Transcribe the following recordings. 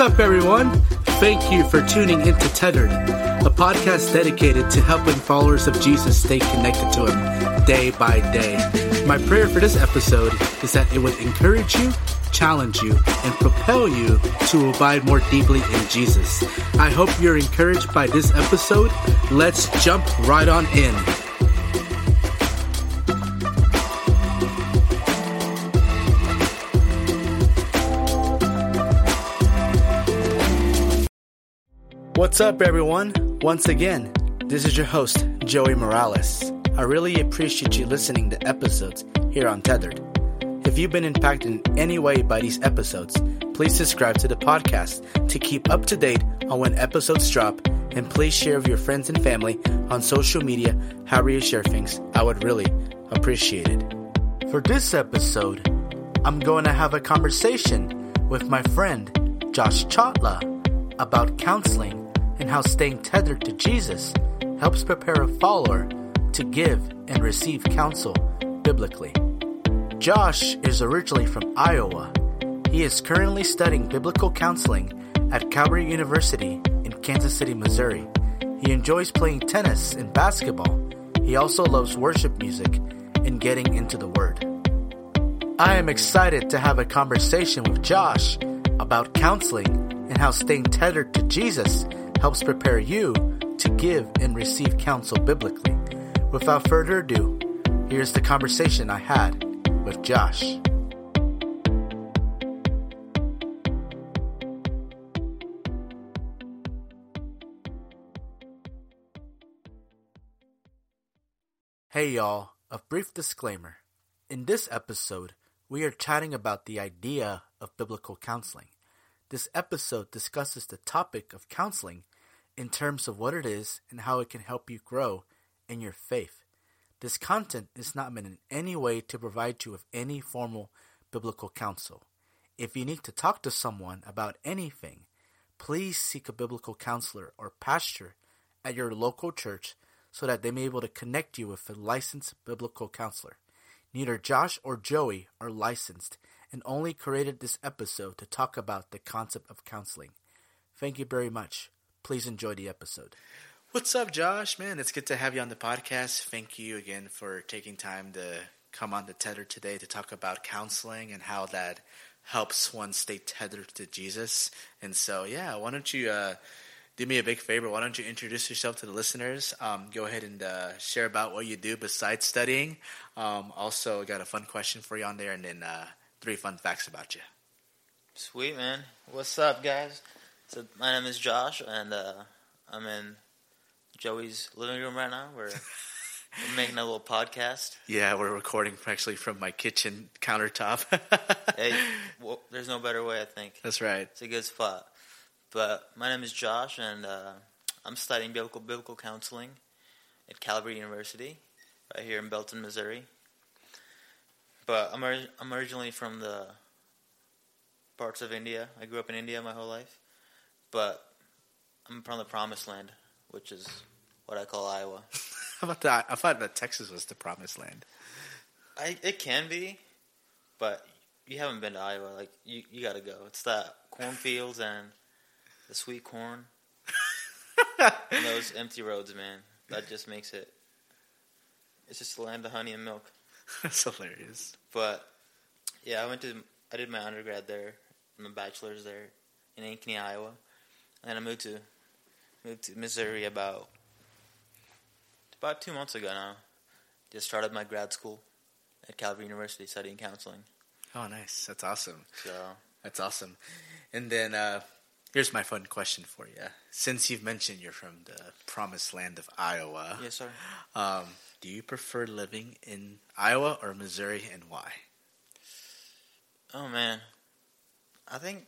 up, everyone? Thank you for tuning into Tethered, a podcast dedicated to helping followers of Jesus stay connected to Him day by day. My prayer for this episode is that it would encourage you, challenge you, and propel you to abide more deeply in Jesus. I hope you're encouraged by this episode. Let's jump right on in. What's up, everyone? Once again, this is your host, Joey Moralez. I really appreciate you listening to episodes here on Tethered. If you've been impacted in any way by these episodes, please subscribe to the podcast to keep up to date on when episodes drop, and please share with your friends and family on social media however you share things. I would really appreciate it. For this episode, I'm going to have a conversation with my friend, Josh Chatla, about counseling and how staying tethered to Jesus helps prepare a follower to give and receive counsel biblically. Josh is originally from Iowa. He is currently studying biblical counseling at Calvary University in Kansas City, Missouri. He enjoys playing tennis and basketball. He also loves worship music and getting into the Word. I am excited to have a conversation with Josh about counseling and how staying tethered to Jesus helps prepare you to give and receive counsel biblically. Without further ado, here's the conversation I had with Josh. Hey y'all, a brief disclaimer. In this episode, we are chatting about the idea of biblical counseling. This episode discusses the topic of counseling in terms of what it is and how it can help you grow in your faith. This content is not meant in any way to provide you with any formal biblical counsel. If you need to talk to someone about anything, please seek a biblical counselor or pastor at your local church so that they may be able to connect you with a licensed biblical counselor. Neither Josh or Joey are licensed and only created this episode to talk about the concept of counseling. Thank you very much. Please enjoy the episode. What's up, Josh? Man, it's good to have you on the podcast. Thank you again for taking time to come on the Tether today to talk about counseling and how that helps one stay tethered to Jesus. And so, yeah, why don't you uh, do me a big favor? Why don't you introduce yourself to the listeners? Um, go ahead and uh, share about what you do besides studying. Um, also, got a fun question for you on there, and then uh, three fun facts about you. Sweet man, what's up, guys? So my name is Josh, and uh, I'm in Joey's living room right now. We're, we're making a little podcast. Yeah, we're recording actually from my kitchen countertop. hey, well, there's no better way, I think. That's right. It's a good spot. But my name is Josh, and uh, I'm studying biblical biblical counseling at Calvary University, right here in Belton, Missouri. But I'm I'm originally from the parts of India. I grew up in India my whole life, but I'm from the Promised Land, which is what I call Iowa. How about that? I thought that Texas was the Promised Land. I it can be, but you haven't been to Iowa. Like you, you got to go. It's the cornfields and the sweet corn and those empty roads, man. That just makes it. It's just the land of honey and milk. That's hilarious. But yeah, I went to I did my undergrad there, my bachelor's there in Ankeny, Iowa, and I moved to moved to Missouri about about two months ago now. Just started my grad school at Calvary University studying counseling. Oh, nice. That's awesome. So That's awesome. And then uh, here's my fun question for you. Since you've mentioned you're from the promised land of Iowa, yes, sir. um, do you prefer living in Iowa or Missouri, and why? Oh man, I think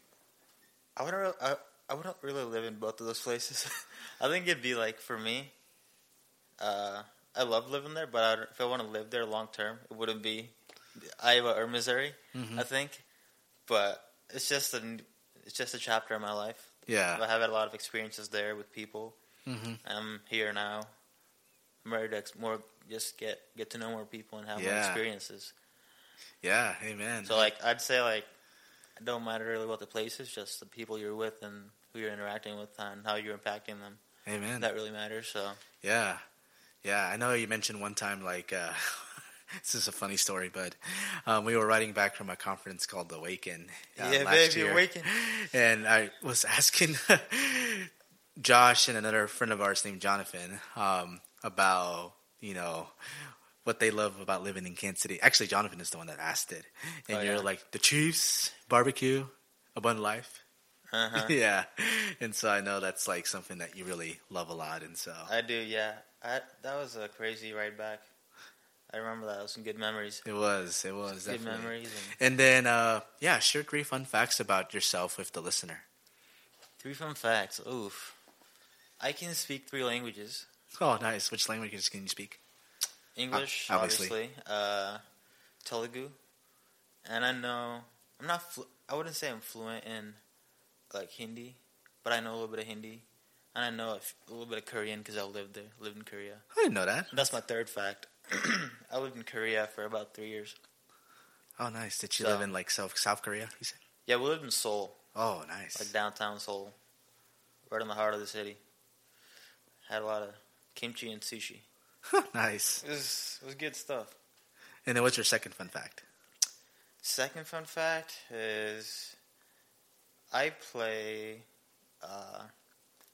I would I, I wouldn't really live in both of those places. I think it'd be like for me. Uh, I love living there, but I, if I want to live there long term, it wouldn't be Iowa or Missouri. Mhm. I think, but it's just a it's just a chapter in my life. Yeah. I have had a lot of experiences there with people. Mm-hmm. I'm here now. I'm ready to ex- more just get get to know more people and have more experiences. Yeah. Amen. So like I'd say like it don't matter really what the place is, just the people you're with and who you're interacting with and how you're impacting them. Amen. That really matters. So Yeah, yeah. I know you mentioned one time like uh, this is a funny story, but um, we were riding back from a conference called Awaken. Uh, yeah, last baby, year, awaken. and I was asking Josh and another friend of ours named Jonathan um, about you know what they love about living in Kansas City. Actually, Jonathan is the one that asked it, and Oh, you're like the Chiefs, barbecue, abundant life. Uh-huh. yeah, and so I know that's like something that you really love a lot, and so I do. Yeah, I, that was a crazy ride back. I remember that. It was some good memories. it was, it was Good definitely. memories. And And then, uh, yeah, share three fun facts about yourself with the listener. three fun facts. Oof. I can speak three languages. Oh, nice. Which languages can you speak? English, Uh, obviously. obviously. Uh, Telugu, and I know I'm not. Flu- I wouldn't say I'm fluent in like Hindi, but I know a little bit of Hindi, and I know a, f- a little bit of Korean because I lived there, lived in Korea. I didn't know that. That's my third fact. I lived in Korea for about three years. Oh, nice. Did you So- live in like South South Korea? You said. Yeah, we lived in Seoul, Oh, nice. like downtown Seoul, right in the heart of the city. Had a lot of kimchi and sushi. nice. It was it was good stuff. And then, what's your second fun fact? Second fun fact is I play. Uh,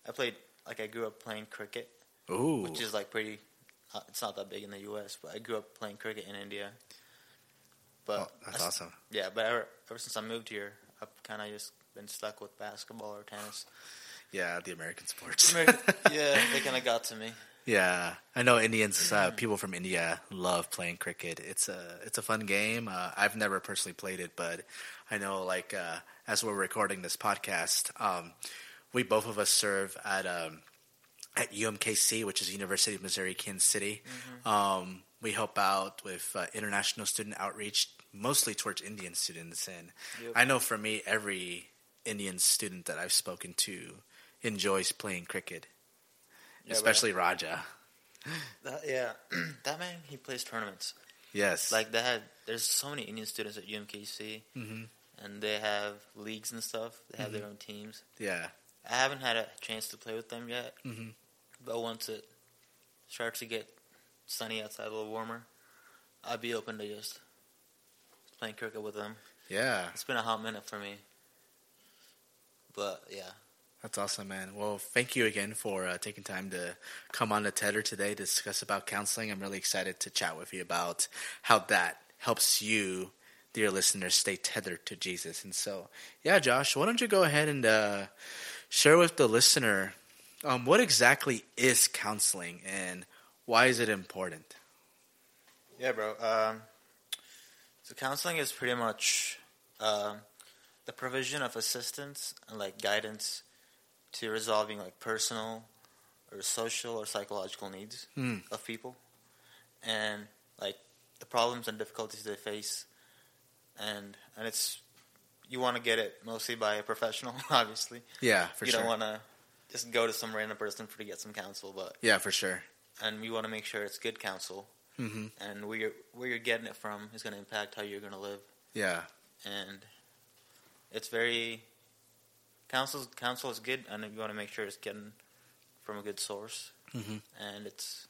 I played like I grew up playing cricket, Ooh, which is like pretty. Uh, it's not that big in the U.S., but I grew up playing cricket in India. But oh, that's I awesome. Yeah, but ever, ever since I moved here, I've kind of just been stuck with basketball or tennis. Yeah, the American sports. yeah, they kind of got to me. Yeah, I know Indians. Uh, people from India love playing cricket. It's a it's a fun game. Uh, I've never personally played it, but I know like uh, as we're recording this podcast, um, we both of us serve at um, at UMKC, which is University of Missouri Kansas City. Um, we help out with uh, international student outreach, mostly towards Indian students, and Yep. I know for me, every Indian student that I've spoken to enjoys playing cricket, Yeah, especially Raja. That, yeah, that man he plays tournaments. Yes. Like they had, there's so many Indian students at UMKC, hmm and they have leagues and stuff. They have Mm-hmm. their own teams. Yeah. I haven't had a chance to play with them yet, hmm but once it starts to get sunny outside, a little warmer, I'd be open to just playing cricket with them. Yeah. It's been a hot minute for me, but yeah, That's awesome, man. Well, thank you again for uh, taking time to come on to Tether today to discuss about counseling. I'm really excited to chat with you about how that helps you, dear listeners, stay tethered to Jesus. And so, yeah, Josh, why don't you go ahead and uh, share with the listener um, what exactly is counseling and why is it important? yeah, bro. Um, so counseling is pretty much um the provision of assistance and like guidance to resolving like personal or social or psychological needs Hmm. of people and like the problems and difficulties they face and and it's you want to get it mostly by a professional obviously Yeah, for you sure. don't want to just go to some random person for to get some counsel but yeah, for sure. and we want to make sure it's good counsel hmm and where you're where you're getting it from is going to impact how you're going to live Yeah. and it's very counsel counsel is good and you want to make sure it's getting from a good source hmm and it's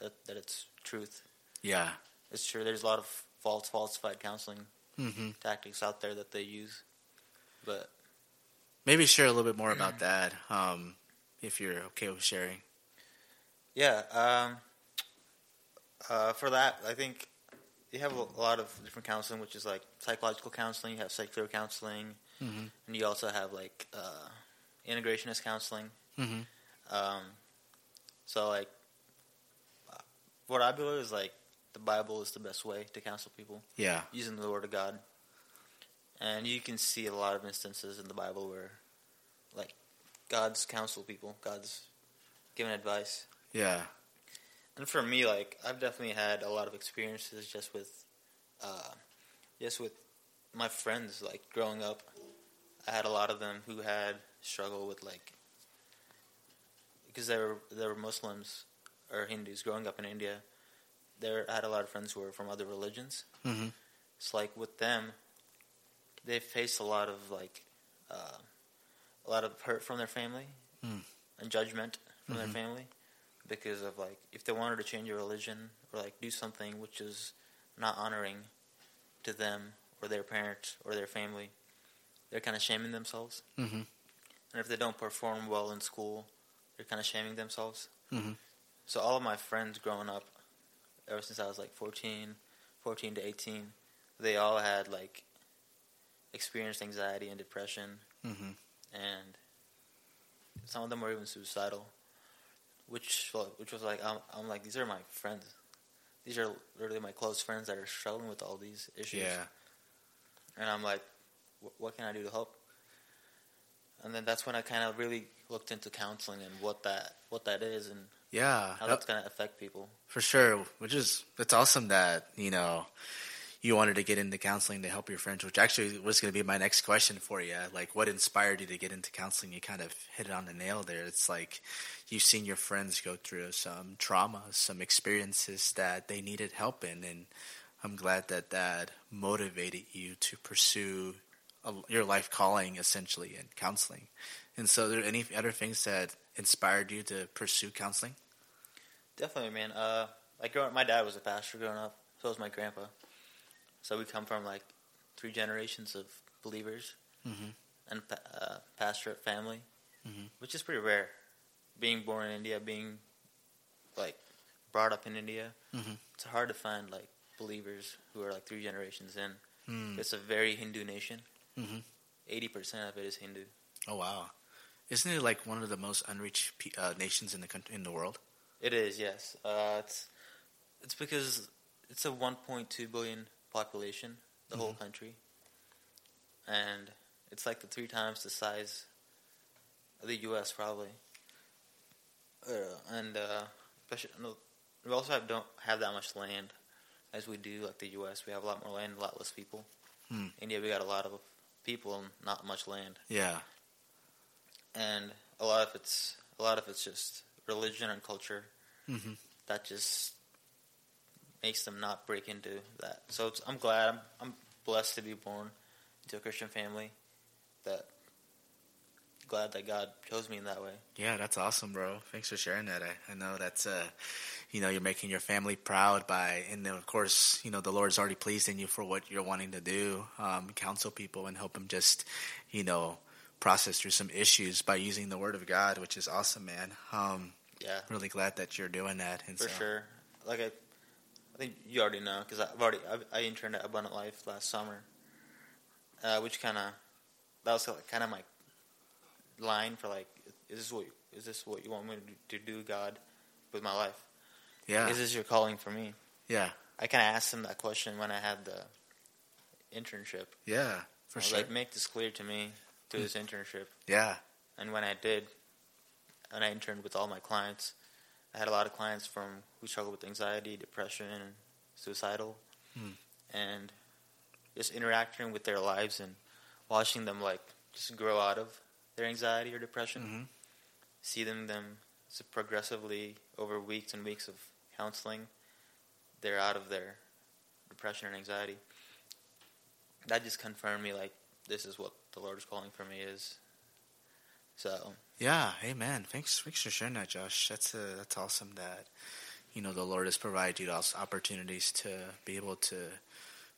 that, that it's truth Yeah. it's true there's a lot of false falsified counseling hmm tactics out there that they use but Maybe share a little bit more about that, um, if you're okay with sharing. yeah um, uh, for that i think you have a lot of different counseling which is like psychological counseling you have secular counseling hmm and you also have like uh, integrationist counseling hmm Um, so like, what I believe is like the Bible is the best way to counsel people Yeah. using the Word of God, and you can see a lot of instances in the Bible where, like, God's counsel people, God's given advice, Yeah. and for me, like, I've definitely had a lot of experiences just with, uh, just with my friends, like growing up. I had a lot of them who had struggled with like because they were they were Muslims or Hindus growing up in India. There, I had a lot of friends who were from other religions. hmm It's like with them, they face a lot of like uh, a lot of hurt from their family Mm. and judgment from Mhm. their family because of like if they wanted to change a religion or like do something which is not honoring to them or their parents or their family, they're kind of shaming themselves. Mm-hmm. And if they don't perform well in school, they're kind of shaming themselves. Mm-hmm. So all of my friends growing up, ever since I was like 14, 14 to 18, they all had like experienced anxiety and depression, Mm-hmm. and some of them were even suicidal. Which which was like I'm, I'm like these are my friends, these are literally my close friends that are struggling with all these issues. Yeah. And I'm like, "Wh- what can I do to help? And then that's when I kind of really looked into counseling and what that what that is and Yeah. how that's going to affect people. For sure, which is that's awesome that you know you wanted to get into counseling to help your friends. Which actually was going to be my next question for you. Like, what inspired you to get into counseling? You kind of hit it on the nail there. It's like you've seen your friends go through some trauma, some experiences that they needed help in, and I'm glad that that motivated you to pursue a, your life calling, essentially, in counseling. And so, are there any other things that inspired you to pursue counseling? Definitely, man. Uh, like growing, up, my dad was a pastor growing up. So was my grandpa. So we come from like three generations of believers Mm-hmm. and uh, pastorate family, Mhm. which is pretty rare. Being born in India, being like brought up in India, Mhm. it's hard to find like believers who are like three generations in. Mm. It's a very Hindu nation. Mhm. 80% of it is Hindu. Oh wow! Isn't it like one of the most unreached uh, nations in the country in the world? It is, yes. Uh, it's it's because it's a 1.2 billion population, the whole country, and it's like the three times the size of the U.S. probably. Uh, and uh, especially, no, we also have, don't have that much land as we do like the U.S. We have a lot more land, a lot less people. Hmm. India, we got a lot of people and not much land, Yeah. and a lot of it's a lot of it's just religion and culture Mm-hmm. that just makes them not break into that. So it's, I'm glad I'm, I'm blessed to be born into a Christian family. That glad that God chose me in that way. Yeah, that's awesome, bro. Thanks for sharing that. I, I know that's uh, you know, you're making your family proud by, and then of course, you know, the Lord's already pleased in you for what you're wanting to do, um, counsel people and help them just, you know, process through some issues by using the Word of God, which is awesome, man. Um, Yeah, really glad that you're doing that. And for so, sure. Like I, I think you already know because I've already I, I interned at Abundant Life last summer, uh, which kind of that was kind of my line for like, is this what is this what you want me to do, God, with my life? Yeah, Is this your calling for me? yeah, I kind of asked him that question when I had the internship. yeah, for I was sure. like, make this clear to me through this internship. yeah, And when I did, and I interned with all my clients, I had a lot of clients from who struggle with anxiety, depression, and suicidal, Hmm. and just interacting with their lives and watching them like just grow out of their anxiety or depression, hmm see them them progressively over weeks and weeks of counseling, they're out of their depression and anxiety. That just confirmed me like this is what the Lord is calling for me is. So Yeah, amen. Thanks, thanks for sharing that, Josh. That's uh, that's awesome that you know the Lord has provided you those opportunities to be able to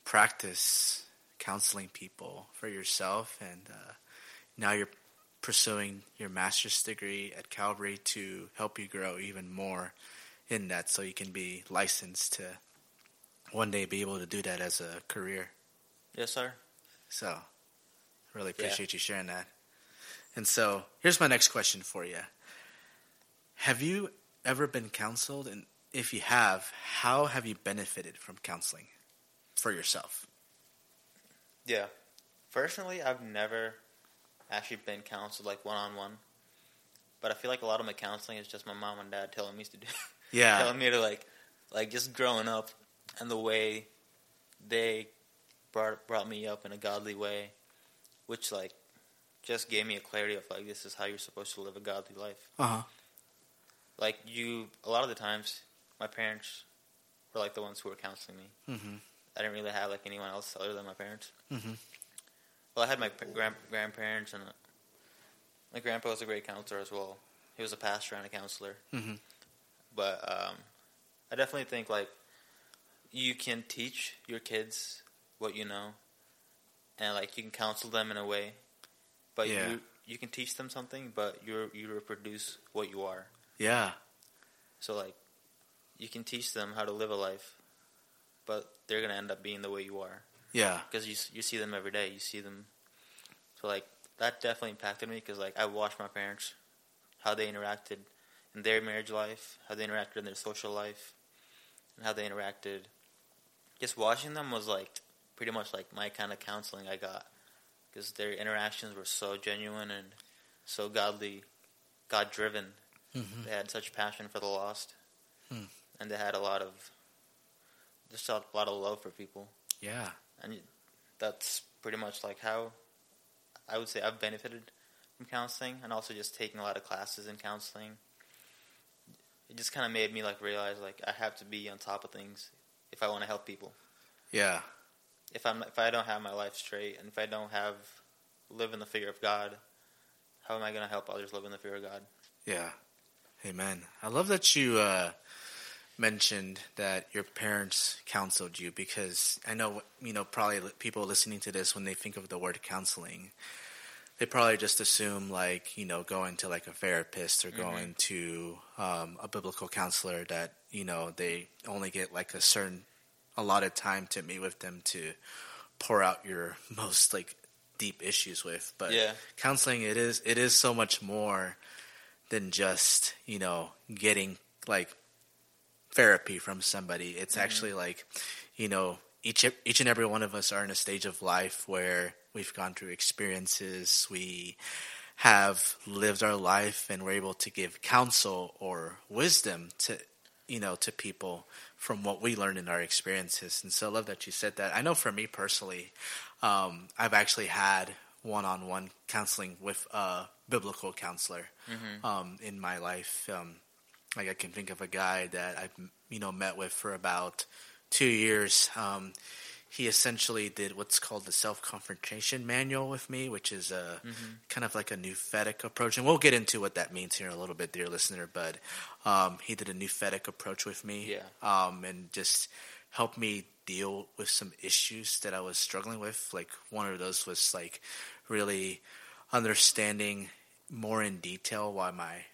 practice counseling people for yourself, and uh, now you're pursuing your master's degree at Calvary to help you grow even more in that, so you can be licensed to one day be able to do that as a career. yes, sir. So, really Yeah. appreciate you sharing that. And so, here's my next question for you. Have you ever been counseled? And if you have, how have you benefited from counseling for yourself? Yeah. Personally, I've never actually been counseled like one on one, but I feel like a lot of my counseling is just my mom and dad telling me to do, Yeah. telling me to like, like just growing up and the way they brought brought me up in a godly way, which like just gave me a clarity of like this is how you're supposed to live a godly life. Uh huh. Like you, a lot of the times, my parents were like the ones who were counseling me. Mm-hmm. I didn't really have like anyone else other than my parents. Mm-hmm. Well, I had my grand, grandparents, and uh, my grandpa was a great counselor as well. He was a pastor and a counselor. hmm But um, I definitely think like you can teach your kids what you know, and like you can counsel them in a way, but Yeah. you you can teach them something, but you you reproduce what you are. Yeah. So like you can teach them how to live a life, but they're gonna end up being the way you are Yeah. because you you see them every day. You see them, so like that definitely impacted me because like I watched my parents, how they interacted in their marriage life, how they interacted in their social life, and how they interacted. Just watching them was like pretty much like my kind of counseling I got because their interactions were so genuine and so godly, God driven. hmm They had such passion for the lost, Hmm. and they had a lot of just a lot of love for people Yeah. And that's pretty much like how I would say I've benefited from counseling, and also just taking a lot of classes in counseling. It just kind of made me like realize like I have to be on top of things if I want to help people. Yeah. If I'm if I don't have my life straight, and if I don't have live in the fear of God, how am I going to help others live in the fear of God? Yeah. Amen. I love that you uh, mentioned that your parents counseled you because I know, you know, probably people listening to this, when they think of the word counseling, they probably just assume like, you know, going to like a therapist or going to um, a biblical counselor that, you know, they only get like a certain allotted time to meet with them to pour out your most like deep issues with. But Yeah. counseling, it is, it is so much more than just you know getting like therapy from somebody. It's actually like you know each each and every one of us are in a stage of life where we've gone through experiences, we have lived our life, and we're able to give counsel or wisdom to you know to people from what we learned in our experiences. And so I love that you said that. I know for me personally, um, I've actually had one-on-one counseling with a biblical counselor um, in my life. Um, like I can think of a guy that I've you know met with for about two years. Um, he essentially did what's called the self confrontation manual with me, which is a kind of like a nouthetic approach, and we'll get into what that means here in a little bit, dear listener. But um, he did a nouthetic approach with me, Yeah. um, and just helped me deal with some issues that I was struggling with. Like one of those was like really understanding more in detail why my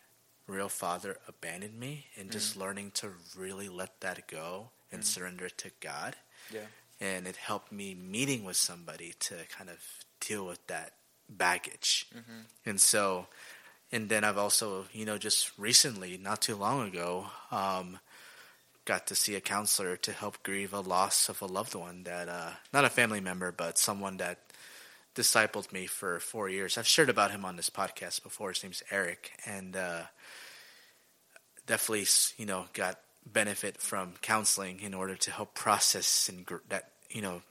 real father abandoned me and just learning to really let that go and surrender to God. Yeah. And it helped me meeting with somebody to kind of deal with that baggage. And so, and then I've also, you know, just recently, not too long ago, um, got to see a counselor to help grieve a loss of a loved one that, uh, not a family member, but someone that discipled me for four years. I've shared about him on this podcast before. His name's Eric, and uh, definitely, you know, got benefit from counseling in order to help process and gr- that, you know,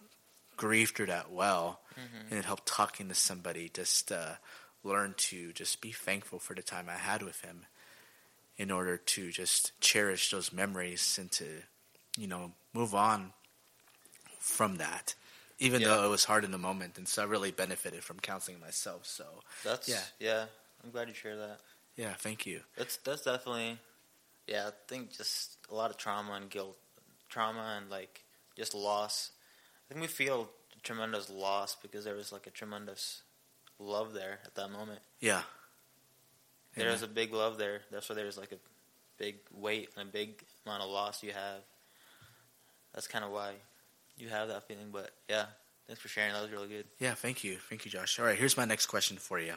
grieve through that well, and it helped talking to somebody just uh, learn to just be thankful for the time I had with him, in order to just cherish those memories and to, you know, move on from that. Even Yeah. though it was hard in the moment, and so I really benefited from counseling myself. So That's Yeah. yeah. I'm glad you share that. yeah, thank you. That's that's definitely yeah. I think just a lot of trauma and guilt, trauma and like just loss. I think we feel tremendous loss because there was like a tremendous love there at that moment. Yeah, There was a big love there. That's why there's like a big weight and a big amount of loss you have. That's kind of why you have that feeling. But yeah, thanks for sharing. That was really good. Yeah, thank you. Thank you, Josh. All right, here's my next question for you.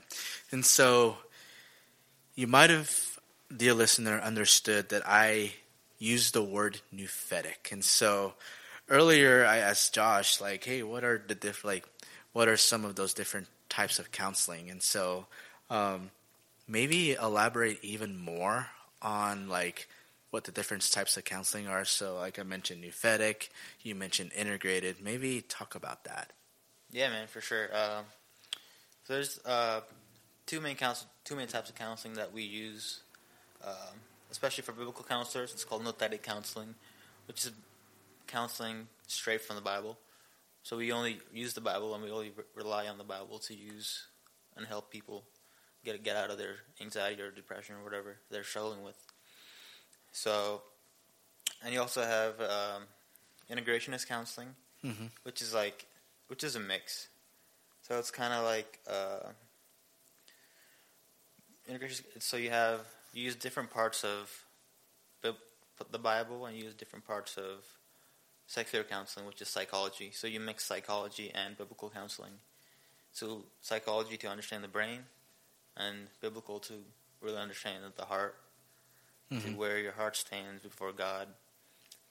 And so you might have, dear listener, understood that I used the word nouthetic. And so earlier I asked Josh, like, hey, what are the diff like what are some of those different types of counseling? And so um, maybe elaborate even more on like what the different types of counseling are. So like I mentioned nouthetic, you mentioned integrated. Maybe talk about that. Yeah, man, for sure. Um, so there's uh, two main counsel, two main types of counseling that we use, um, especially for biblical counselors. It's called noetic counseling, which is counseling straight from the Bible. So we only use the Bible and we only re- rely on the Bible to use and help people get get out of their anxiety or depression or whatever they're struggling with. So, and you also have um, integrationist counseling, Mhm. which is like, which is a mix. So it's kind of like uh, integration. So you have you use different parts of the the Bible and you use different parts of secular counseling, which is psychology. So you mix psychology and biblical counseling. So psychology to understand the brain, and biblical to really understand the heart, to Mhm. where your heart stands before God,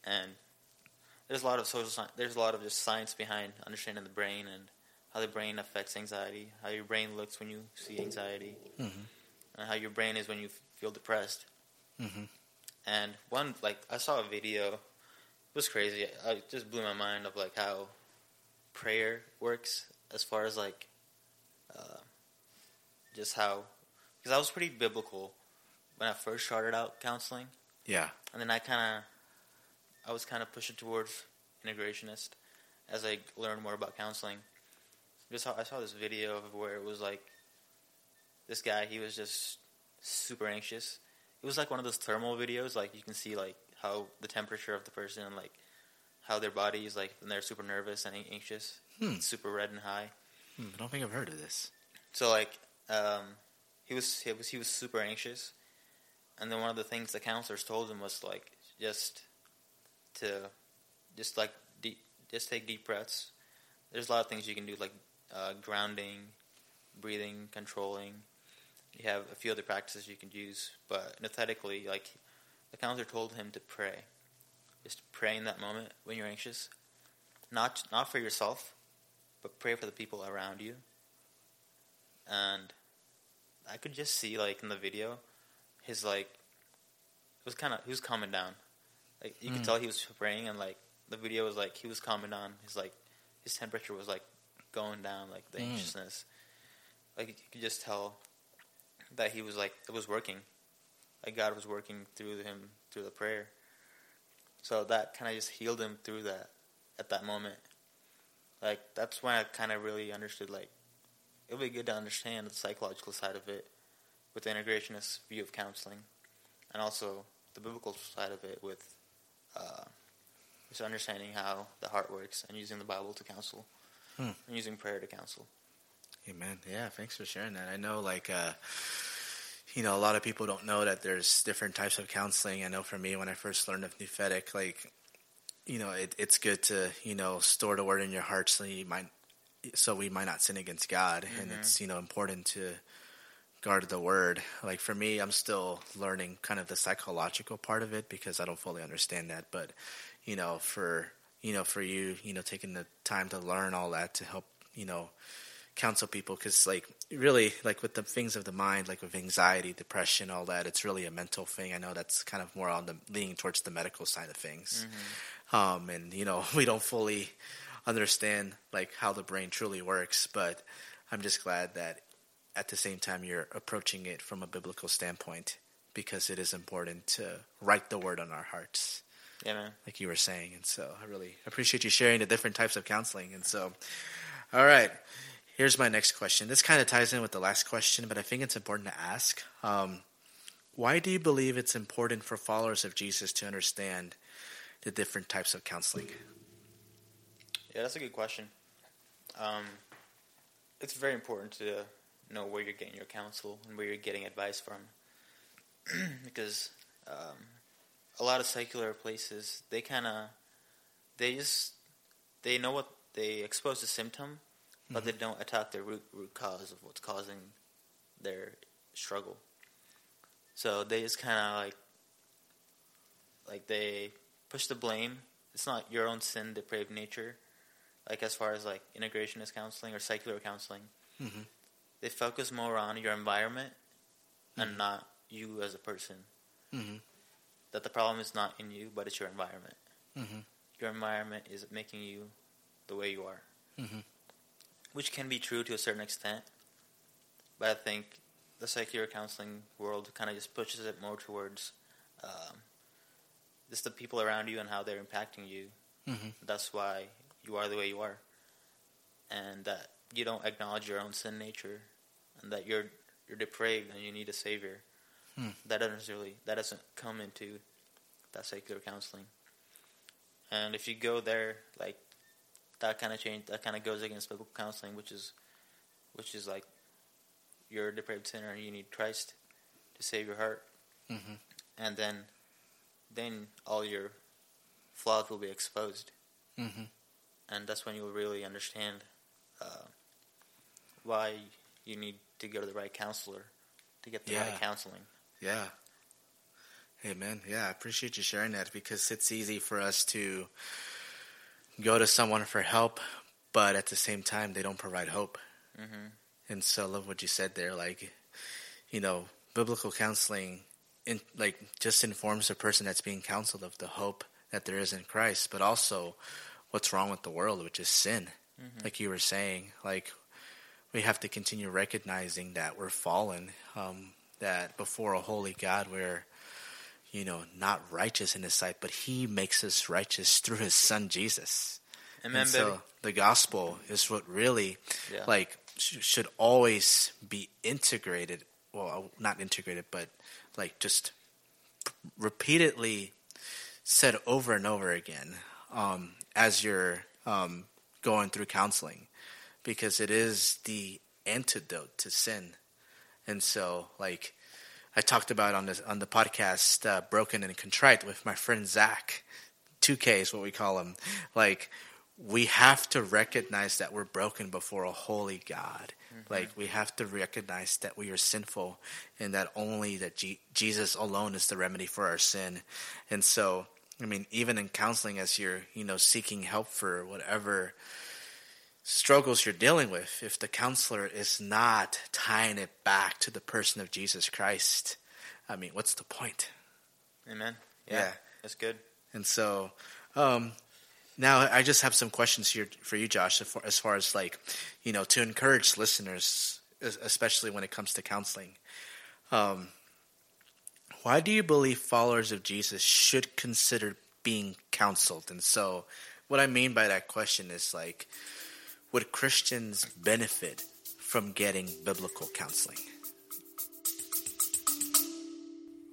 and there's a lot of social science. There's a lot of just science behind understanding the brain and how the brain affects anxiety, how your brain looks when you see anxiety, Mhm. and how your brain is when you feel depressed. Mhm. And one, like, I saw a video. It was crazy. It just blew my mind of like how prayer works as far as like, uh, just how, because I was pretty biblical when I first started out counseling, Yeah. and then I kind of, I was kind of pushing towards integrationist as I learned more about counseling. Just I saw this video of where it was like, this guy he was just super anxious. It was like one of those thermal videos, like you can see like how the temperature of the person and like how their body is like when they're super nervous and anxious, Hmm. super red and high. Hmm, I don't think I've heard of this. So like, um, he was he was he was super anxious, and then one of the things the counselors told him was like just to just like deep, just take deep breaths. There's a lot of things you can do like uh, grounding, breathing, controlling. You have a few other practices you can use, but aesthetically, like the counselor told him to pray, just pray in that moment when you're anxious, not not for yourself, but pray for the people around you and I could just see like in the video, his like it was kind of he was calming down. Like you could Mm. tell he was praying, and like the video was like he was calming down. His like his temperature was like going down, like the Mm. anxiousness. Like you could just tell that he was like it was working. Like God was working through him through the prayer. So that kind of just healed him through that at that moment. Like that's when I kind of really understood like it would be good to understand the psychological side of it with the integrationist view of counseling and also the biblical side of it with uh, just understanding how the heart works and using the Bible to counsel Hmm. and using prayer to counsel. Amen. Yeah, thanks for sharing that. I know, like, uh, you know, a lot of people don't know that there's different types of counseling. I know for me, when I first learned of Nouthetic, like, you know, it, it's good to, you know, store the word in your heart so you might, so we might not sin against God, and Mhm. it's you know important to guard the word. Like for me, I'm still learning kind of the psychological part of it because I don't fully understand that. But you know, for you know, for you, you know, taking the time to learn all that to help, you know, counsel people. Because like really like with the things of the mind like with anxiety depression all that it's really a mental thing. I know that's kind of more on the leaning towards the medical side of things. Um and you know we don't fully understand like how the brain truly works. But i'm just glad that at the same time you're approaching it from a biblical standpoint because it is important to write the word on our hearts Yeah, man. like you were saying. And so I really appreciate you sharing the different types of counseling. And so, all right, here's my next question. This kind of ties in with the last question, but I think it's important to ask. Um, why do you believe it's important for followers of Jesus to understand the different types of counseling? Yeah, that's a good question. Um, it's very important to know where you're getting your counsel and where you're getting advice from, because um, a lot of secular places they kind of they just they know what they expose the symptom, but they don't attack the root root cause of what's causing their struggle. So they just kind of like like they push the blame. It's not your own sin, depraved nature like as far as like integrationist counseling or secular counseling, Mhm. They focus more on your environment and not you as a person. Mm-hmm. That the problem is not in you, but it's your environment. Mm-hmm. Your environment is making you the way you are, Mhm. which can be true to a certain extent. But I think the secular counseling world kind of just pushes it more towards um, just the people around you and how they're impacting you. Mm-hmm. That's why you are the way you are. and that you don't acknowledge your own sin nature, and that you're you're depraved and you need a savior. Hmm. That doesn't really that doesn't come into that secular counseling. And if you go there, like that kind of change, that kind of goes against biblical counseling, which is which is like you're a depraved sinner and you need Christ to save your heart, Mhm. and then then all your flaws will be exposed, Mhm. and that's when you'll really understand uh, why you need to go to the right counselor to get the Yeah. right counseling. Yeah. Amen. Yeah, I appreciate you sharing that because it's easy for us to go to someone for help, but at the same time, they don't provide hope. hmm And so I love what you said there. Like, you know, biblical counseling, in, like, just informs the person that's being counseled of the hope that there is in Christ, but also what's wrong with the world, which is sin. Like you were saying, like, we have to continue recognizing that we're fallen, um, that before a holy God, we're, you know, not righteous in His sight, but He makes us righteous through His Son Jesus. Amen, and baby. so the gospel is what really Yeah. like sh- should always be integrated well not integrated but like just p- repeatedly said over and over again um, as you're um, going through counseling because it is the antidote to sin and so like i talked about on this on the podcast uh, broken and contrite with my friend zach 2K is what we call him. Like, we have to recognize that we're broken before a holy God. Like, we have to recognize that we are sinful and that only that G- Jesus alone is the remedy for our sin. And so, I mean, even in counseling, as you're, you know, seeking help for whatever struggles you're dealing with, if the counselor is not tying it back to the person of Jesus Christ, I mean, what's the point? Amen. Yeah, Yeah. that's good. And so, um, now I just have some questions here for you, Josh, as far, as like, you know, to encourage listeners, especially when it comes to counseling. Um, why do you believe followers of Jesus should consider being counseled? And so, what I mean by that question is like, would Christians benefit from getting biblical counseling?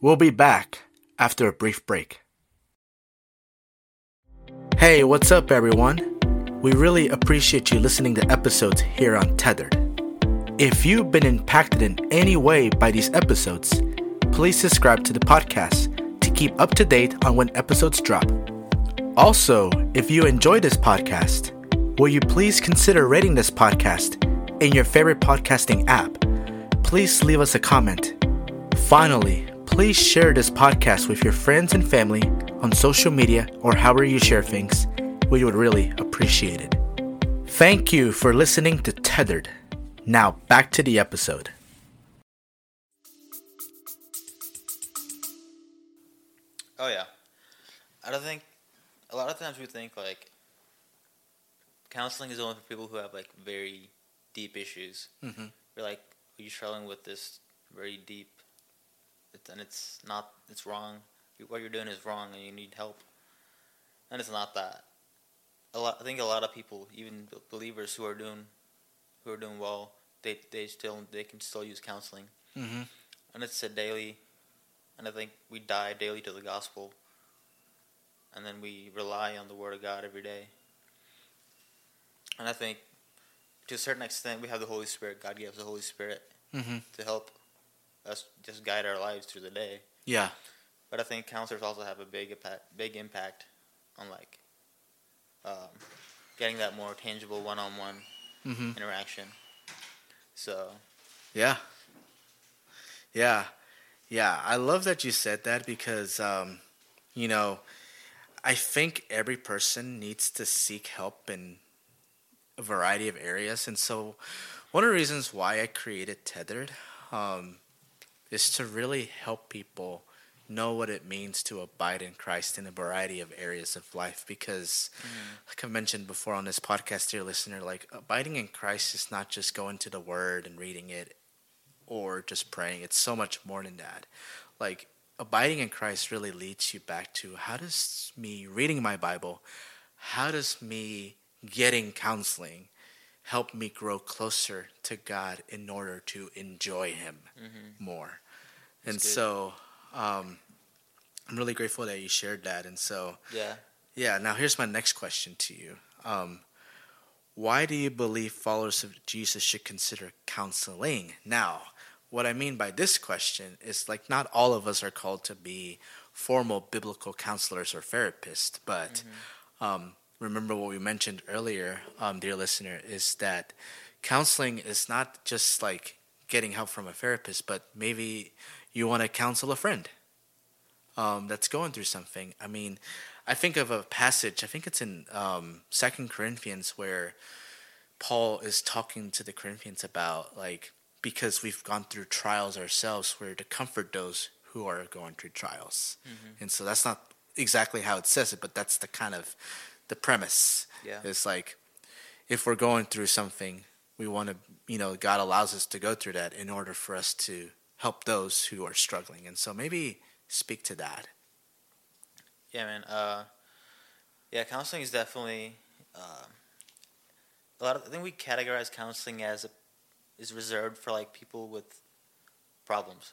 We'll be back after a brief break. Hey, what's up, everyone? We really appreciate you listening to episodes here on Tethered. If you've been impacted in any way by these episodes, please subscribe to the podcast to keep up to date on when episodes drop. Also, if you enjoy this podcast, will you please consider rating this podcast in your favorite podcasting app? Please leave us a comment. Finally, please share this podcast with your friends and family on social media or however you share things. We would really appreciate it. Thank you for listening to Tethered. Now back to the episode. Oh yeah, I don't think a lot of times we think like counseling is only for people who have like very deep issues. Mhm. We're like, are you struggling with this very deep? It's, and it's not. It's wrong. What you're doing is wrong, and you need help. And it's not that. A lot. I think a lot of people, even believers who are doing, who are doing well, they they still they can still use counseling Mm-hmm. and it's a daily and i think we die daily to the gospel and then we rely on the word of god every day and i think to a certain extent we have the holy spirit god gives the holy spirit Mm-hmm. to help us just guide our lives through the day Yeah. but i think counselors also have a big impact big impact on like um, getting that more tangible one-on-one Mm-hmm. interaction so Yeah. Yeah. Yeah. I love that you said that because, um, you know, I think every person needs to seek help in a variety of areas. And so, one of the reasons why I created Tethered um, is to really help people know what it means to abide in Christ in a variety of areas of life. Because, like I mentioned before on this podcast, dear listener, like abiding in Christ is not just going to the Word and reading it or just praying. It's so much more than that. Like abiding in Christ really leads you back to how does me reading my Bible, how does me getting counseling, helped me grow closer to God in order to enjoy Him Mm-hmm. more. and good. so, um, I'm really grateful that you shared that. And so, Yeah. yeah, now here's my next question to you. Um, why do you believe followers of Jesus should consider counseling? Now, what I mean by this question is like not all of us are called to be formal biblical counselors or therapists, but um, remember what we mentioned earlier, um, dear listener, is that counseling is not just like getting help from a therapist, but maybe you want to counsel a friend um, that's going through something. I mean, I think of a passage. I think it's in um, Second Corinthians where Paul is talking to the Corinthians about like because we've gone through trials ourselves, we're to comfort those who are going through trials. And so that's not exactly how it says it, but that's the kind of the premise. Yeah. It's like if we're going through something, we want to, you know, God allows us to go through that in order for us to help those who are struggling. And so maybe speak to that. Yeah, man. Uh, yeah, counseling is definitely uh, a lot. Of, I think we categorize counseling as a, is reserved for like people with problems.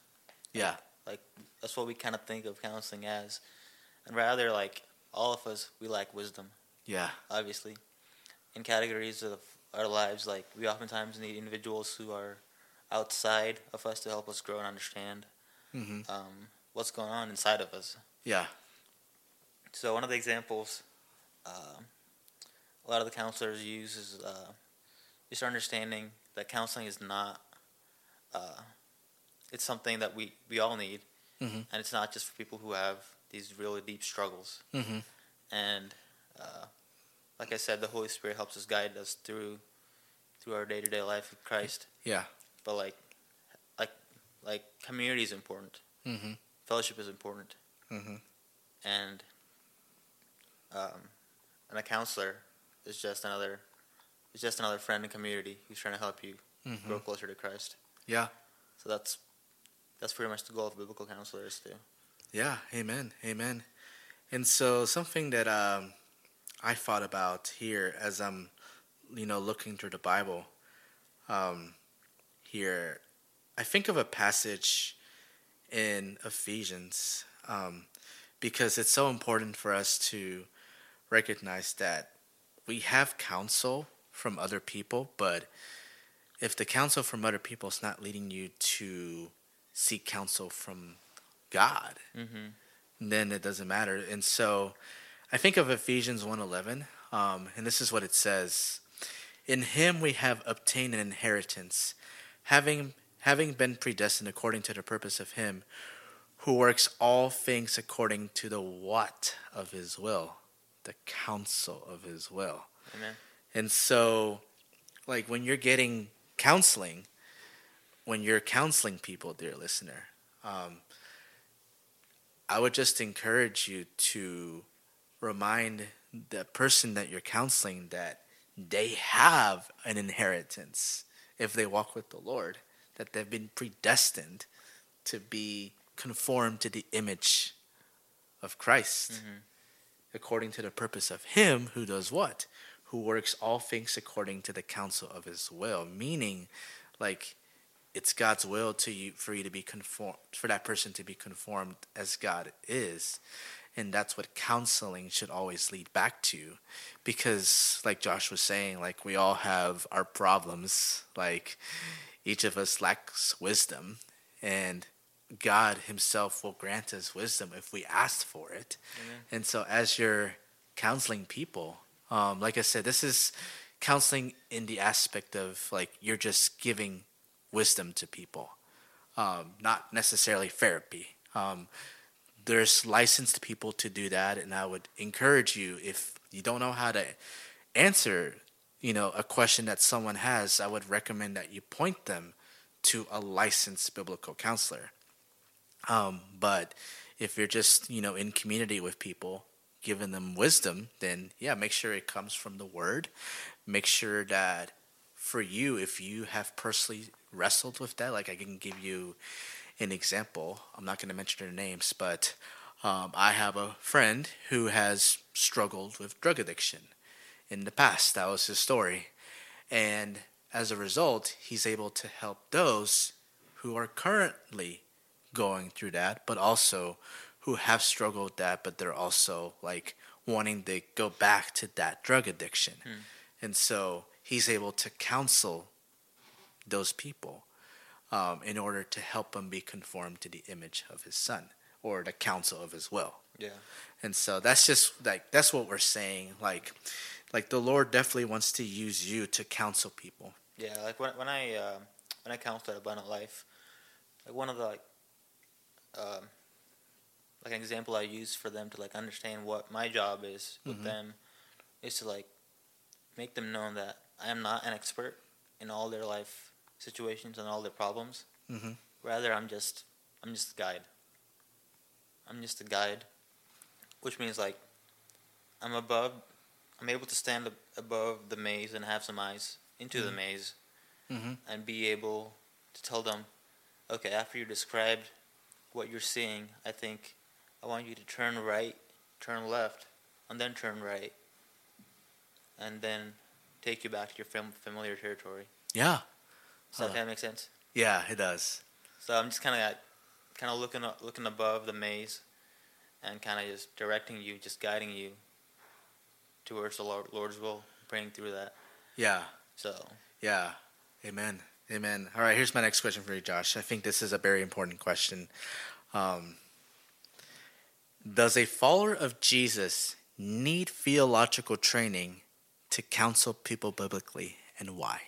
Yeah. Like that's what we kind of think of counseling as, and rather like all of us, we lack wisdom. Yeah. Obviously, in categories of our lives, like we oftentimes need individuals who are outside of us to help us grow and understand hmm um, what's going on inside of us. Yeah. So one of the examples um a lot of the counselors use is uh, just understanding that counseling is not. Uh, it's something that we, we all need, Mhm. and it's not just for people who have these really deep struggles. hmm And uh, like I said, the Holy Spirit helps us guide us through through our day to day life with Christ. Yeah. But like like like community is important. hmm Fellowship is important. hmm and um, and a counselor is just another is just another friend and community who's trying to help you hmm grow closer to Christ. Yeah. So that's that's pretty much the goal of biblical counselors too. Yeah. Amen. Amen. And so something that um, I thought about here as I'm, you know, looking through the Bible, um, here, I think of a passage in Ephesians um, because it's so important for us to recognize that we have counsel from other people, but if the counsel from other people is not leading you to seek counsel from God, Mm-hmm. then it doesn't matter. And so I think of Ephesians 1:11, um, and this is what it says: "In Him we have obtained an inheritance, having having been predestined according to the purpose of Him, who works all things according to the what of His will, the counsel of His will." Amen. And so, like when you're getting counseling, when you're counseling people, dear listener, um, I would just encourage you to remind the person that you're counseling that they have an inheritance if they walk with the Lord, that they've been predestined to be conformed to the image of Christ Mhm. according to the purpose of him who does what? Who works all things according to the counsel of his will. Meaning like it's god's will to you for you to be conformed for that person to be conformed as god is and that's what counseling should always lead back to. Because like josh was saying like we all have our problems. Like each of us lacks wisdom. And god himself will grant us wisdom if we ask for it. Amen. and so, as you're counseling people, um, like I said, this is counseling in the aspect of like you're just giving wisdom to people, um, not necessarily therapy. Um, there's licensed people to do that, and I would encourage you if you don't know how to answer, you know, a question that someone has, I would recommend that you point them to a licensed biblical counselor. Um, but if you're just you know in community with people giving them wisdom then yeah make sure it comes from the word make sure that for you if you have personally wrestled with that like i can give you an example i'm not going to mention their names but um, i have a friend who has struggled with drug addiction in the past that was his story And as a result, he's able to help those who are currently going through that, but also who have struggled with that, but they're also like wanting to go back to that drug addiction. Hmm. And so he's able to counsel those people um, in order to help them be conformed to the image of his son or the counsel of his will. Yeah. And so that's just like that's what we're saying. Like, like the Lord definitely wants to use you to counsel people. Yeah, like when when I uh, when I counsel at Abundant Life, like one of the like um, like an example I use for them to like understand what my job is with Mhm. them is to like make them know that I am not an expert in all their life situations and all their problems. Mhm. Rather, I'm just I'm just a guide. I'm just a guide, which means like I'm above. I'm able to stand ab- above the maze and have some eyes into the Mhm. maze Mm-hmm. and be able to tell them, okay, after you described what you're seeing, I think I want you to turn right, turn left, and then turn right, and then take you back to your fam- familiar territory. Yeah, Does that Huh. kind of make sense? yeah, it does. So I'm just kind of kind of looking looking above the maze, and kind of just directing you, just guiding you towards the Lord, Lord's will, praying through that. Yeah, So yeah. Amen. Amen. All right, here's my next question for you, Josh. I think this is a very important question. Um, does a follower of Jesus need theological training to counsel people biblically, and why?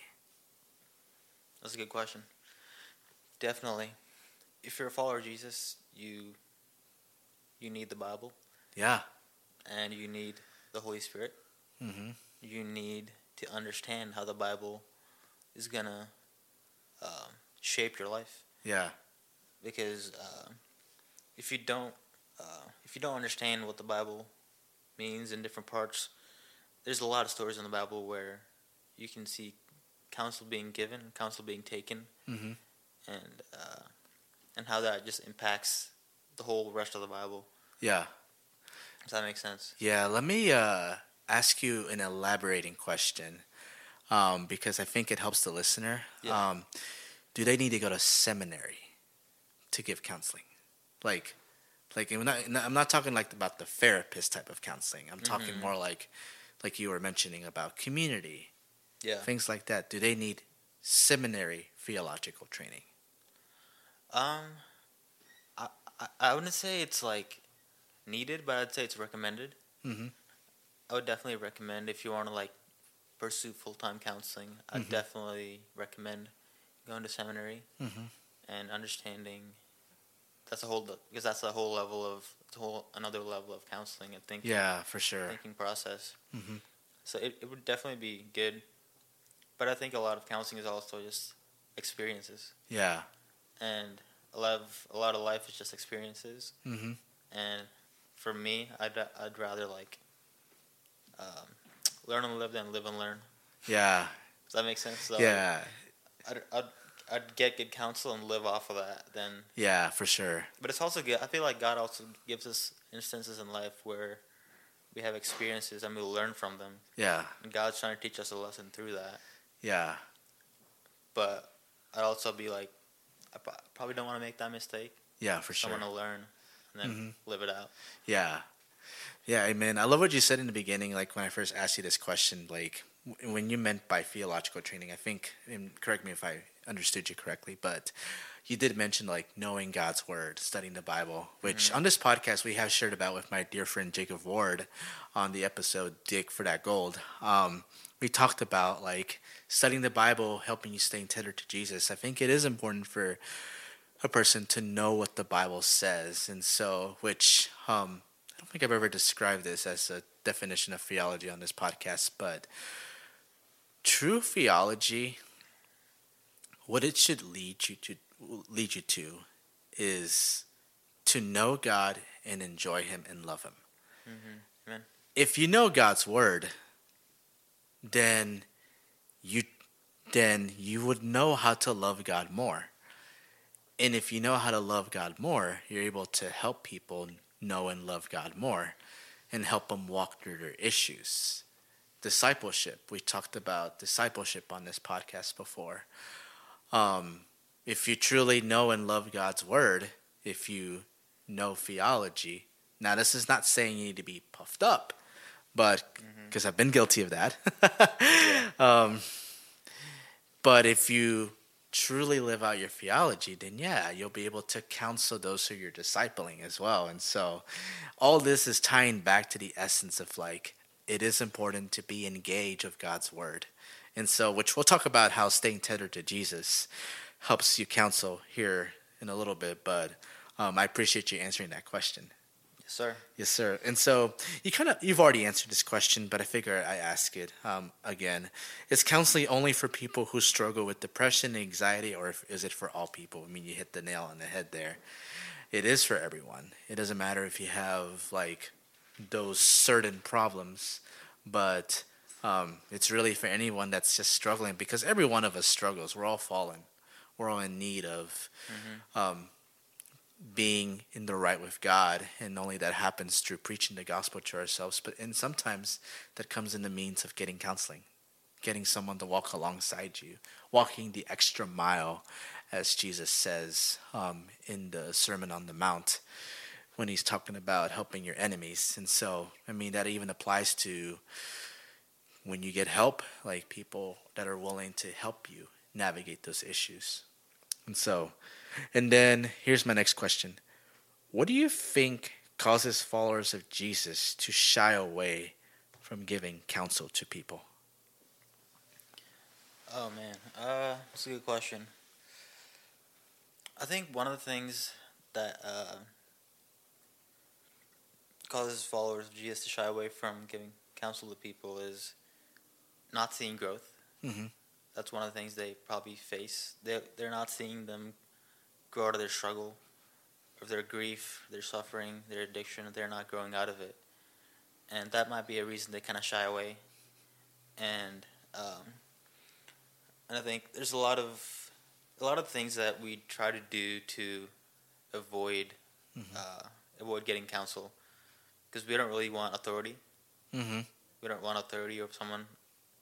That's a good question. Definitely. If you're a follower of Jesus, you you need the Bible Yeah. and you need the Holy Spirit. Mm-hmm. You need to understand how the Bible is gonna um, shape your life. Yeah. Because uh, if you don't uh, if you don't understand what the Bible means in different parts, there's a lot of stories in the Bible where you can see counsel being given, counsel being taken, Mm-hmm. and uh, and how that just impacts the whole rest of the Bible. Yeah. Does that make sense? Yeah, let me uh, ask you an elaborating question um, because I think it helps the listener. Yeah. Um, do they need to go to seminary to give counseling? Like, like I'm not, I'm not talking like about the therapist type of counseling. I'm talking Mhm. more like, like you were mentioning about community, Yeah. things like that. Do they need seminary theological training? Um, I, I I wouldn't say it's like needed, but I'd say it's recommended. Mm-hmm. I would definitely recommend if you want to like pursue full time counseling. I'd Mhm. definitely recommend going to seminary Mm-hmm. and understanding. That's a whole because that's a whole level of whole another level of counseling and thinking Yeah, for sure. thinking process. Mm-hmm. So it, it would definitely be good. But I think a lot of counseling is also just experiences. Yeah. And a lot of a lot of life is just experiences. Mm-hmm. And for me, I'd I'd rather like um, learn and live than live and learn. Yeah. Does that make sense? So yeah. I'd, I'd I'd get good counsel and live off of that. Then, Yeah, for sure. but it's also good. I feel like God also gives us instances in life where we have experiences and we learn from them. Yeah. And God's trying to teach us a lesson through that. Yeah. But I'd also be like, I probably don't want to make that mistake. Yeah, for sure. I want to learn and then Mhm. live it out. Yeah. Yeah, amen. I love what you said in the beginning, like when I first asked you this question, like when you meant by theological training, I think, and correct me if I understood you correctly, but you did mention like knowing God's word, studying the Bible, which on this podcast we have shared about with my dear friend Jacob Ward on the episode Dig for That Gold. Um, we talked about like studying the Bible, helping you stay tethered to Jesus. I think it is important for a person to know what the Bible says, and so which um, I don't think I've ever described this as a definition of theology on this podcast, but true theology, what it should lead you to lead you to, is to know God and enjoy Him and love Him. Mm-hmm. If you know God's word, then you then you would know how to love God more. And if you know how to love God more, you're able to help people know and love God more and help them walk through their issues. discipleship. We talked about discipleship on this podcast before. Um, if you truly know and love God's word, if you know theology, now this is not saying you need to be puffed up, but because I've been guilty of that. um, but if you truly live out your theology, then yeah, you'll be able to counsel those who you're discipling as well. And so all this is tying back to the essence of like, it is important to be engaged of God's word. And so, which we'll talk about how staying tethered to Jesus helps you counsel here in a little bit, but um, I appreciate you answering that question. Yes, sir. Yes, sir. And so you kind of you've already answered this question, but I figure I ask it um, again. Is counseling only for people who struggle with depression, anxiety, or is it for all people? I mean, you hit the nail on the head there. It is for everyone. It doesn't matter if you have like those certain problems, but um, it's really for anyone that's just struggling because every one of us struggles. We're all fallen. We're all in need of um, being in the right with God, and only that happens through preaching the gospel to ourselves. But and sometimes that comes in the means of getting counseling, getting someone to walk alongside you, walking the extra mile, as Jesus says um, in the Sermon on the Mount when he's talking about helping your enemies. And so, I mean, that even applies to when you get help, like people that are willing to help you navigate those issues. And so, and then here's my next question What do you think causes followers of Jesus to shy away from giving counsel to people? Oh man, uh, that's a good question. I think one of the things that uh, causes followers of Jesus to shy away from giving counsel to people is not seeing growth. Mhm. That's one of the things they probably face. They they're not seeing them grow out of their struggle, of their grief, their suffering, their addiction. They're not growing out of it, and that might be a reason they kind of shy away. And um, and I think there's a lot of a lot of things that we try to do to avoid uh, avoid getting counsel because we don't really want authority. Mm-hmm. We don't want authority or someone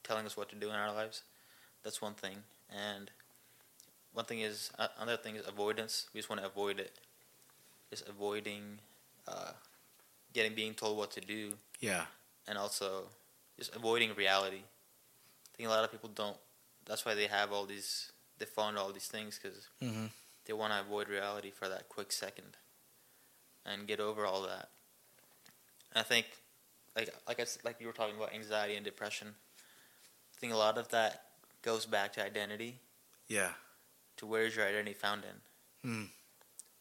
telling us what to do in our lives. That's one thing. And one thing is uh, another thing is avoidance. We just want to avoid it. Just avoiding uh, getting being told what to do, Yeah. and also just avoiding reality. I think a lot of people don't. That's why they have all these. They fall into all these things because Mm-hmm. they want to avoid reality for that quick second, and get over all that. And I think, like like I like you were talking about anxiety and depression. I think a lot of that goes back to identity. Yeah. To where is your identity found in? Mm.